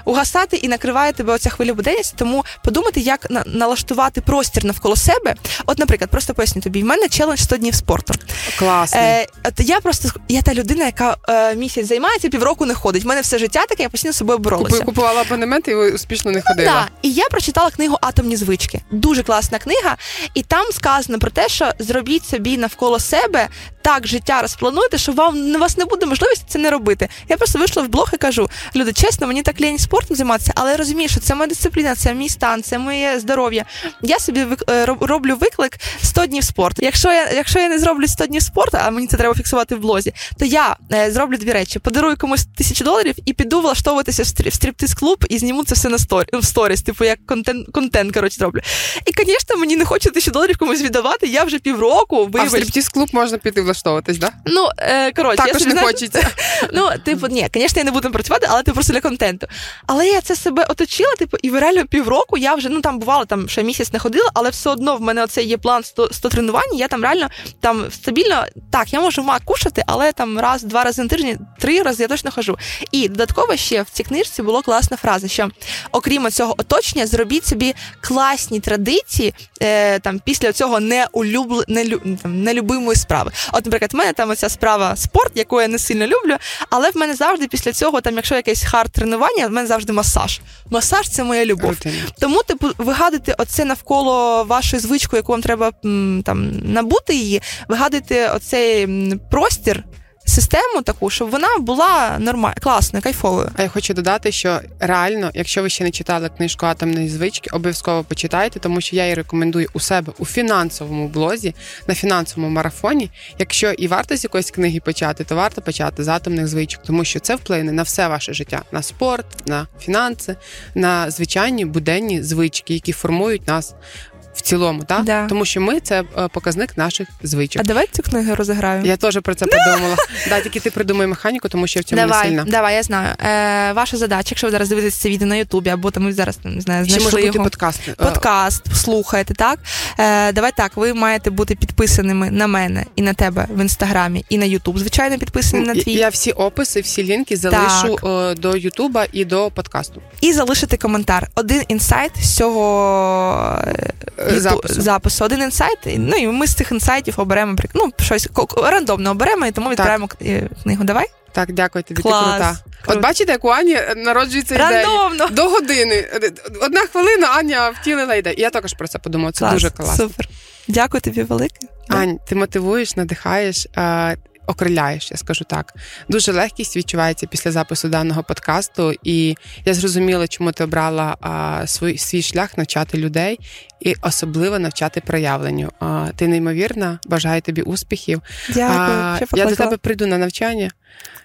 угасати і накриває тебе оця хвиля буденності. Тому подумати, як на, налаштувати простір навколо себе. От, наприклад, просто поясню тобі, в мене челендж 100 днів спорту. Класно. Е, от я просто я та людина, яка е, місяць займається, півроку не ходить. У мене все життя таке, я постійно з собою боролася. Купувала абонемент і успішно не ходила. Так, і я прочитала книгу Атомні звички. Дуже класна книга, і там сказано про те, що зробіть собі навколо себе так життя розплануйте, що вам у вас не буде можливості це не робити. Я просто вийшла в блог і кажу: люди, чесно, мені так лінь спортом займатися, але я розумію, що це моя дисципліна, це мій стан, це моє здоров'я. Я собі е, роблю виклик 100 днів спорту. Якщо я якщо я не зроблю 100 днів спорту, а мені це треба фіксувати в блозі, то я е, зроблю дві речі: подарую комусь тисячу доларів і піду влаштовуватися в стриптиз клуб і зніму це все на сторі в сторіс, типу як контент контент коротше зроблю. І, звісно, мені не хочеться тисячу доларів комусь віддавати. Я вже півроку вибач. А в стриптиз клуб можна піти влаштовуватись, да? Ну е, коротше, також я собі, не знаєш, хочеться. Ну, типу, ні, звісно, я не буду працювати, але ти просто для контенту. Але я це себе оточила, типу, і реально півроку я вже ну там бувало, там ще місяць не ходила, але все одно в мене оце є план 100, 100 тренувань. Я там реально там стабільно так, я можу мак кушати, але там раз, два рази на тиждень, три рази я точно хожу. І додатково ще в цій книжці була класна фраза, що окрім цього оточення, зробіть собі класні традиції е, там після цього неулюбл... нелю... там, нелюбимої справи. От, наприклад, в мене там оця справа спорт, яку я не сильно люблю, але в мене завжди після цього, там, якщо якесь hard тренування, в мене завжди масаж. Масаж це моя любов. Рутина. Тому, типу, вигадуйте оце навколо вашої звички, яку вам треба там набути її, вигадуйте оцей простір систему таку, щоб вона була нормальна, класною, кайфовою. А я хочу додати, що реально, якщо ви ще не читали книжку Атомні звички, обов'язково почитайте, тому що я її рекомендую у себе у фінансовому блозі на фінансовому марафоні. Якщо і варто з якоїсь книги почати, то варто почати з атомних звичок, тому що це вплине на все ваше життя: на спорт, на фінанси, на звичайні буденні звички, які формують нас в цілому, так? Да. Тому що ми це е, показник наших звичок. А давай цю книгу розіграю. Я теж про це подумала. Да, тільки ти придумай механіку, тому що я в цьому давай, не сильна. Давай, я знаю. Е, Ваша задача, якщо ви зараз дивитесь це відео на Ютубі, або там ви зараз не знаю, знайшли Ще може його. подкаст. Е, Подкаст, слухаєте, так? Е, Давай так, ви маєте бути підписаними на мене і на тебе в інстаграмі, і на Ютуб. Звичайно, підписані на твій. Я всі описи, всі лінки залишу так. до Ютуба і до подкасту. І залишити коментар. Один інсайт з цього е, запису запису один інсайт. Ну і ми з цих інсайтів оберемо ну, щось рандомно оберемо, і тому відправимо так. книгу. Давай. Так, дякую тобі. Клас. Ти крута. Круто. От бачите, як у Ані народжується Рандомно. ідея. До години. Одна хвилина Аня втілила ідею. Я також про це подумала. Це Клас. дуже класно. Супер. Дякую тобі велике. Ань, ти мотивуєш, надихаєш. Окриляєш, я скажу так. Дуже легкість відчувається після запису даного подкасту, і я зрозуміла, чому ти обрала а, свій свій шлях навчати людей і особливо навчати проявленню. А, Ти неймовірна, бажаю тобі успіхів. Дякую. А, Що я до тебе прийду на навчання.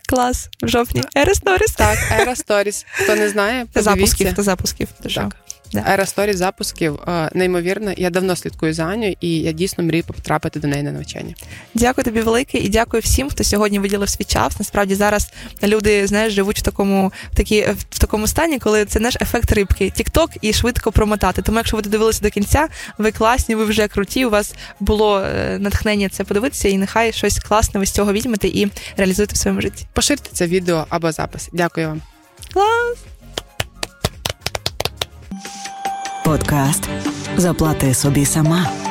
Клас в жовтні. Ера Сторіс. Так, Ера Сторіс. Хто не знає, та запусків, та запусків. Так. Да. Ера Сторіс запусків неймовірно. Я давно слідкую за Аню, і я дійсно мрію потрапити до неї на навчання. Дякую тобі велике і дякую всім, хто сьогодні виділив свій час. Насправді зараз люди знаєш, живуть в такому в такі, в такому стані, коли це наш ефект рибки, тікток і швидко промотати. Тому, якщо ви додивилися до кінця, ви класні, ви вже круті. У вас було е, натхнення це подивитися, і нехай щось класне ви з цього візьмете і реалізуєте в своєму житті. Поширте це відео або запис. Дякую вам. Клас. Подкаст Заплати собі сама.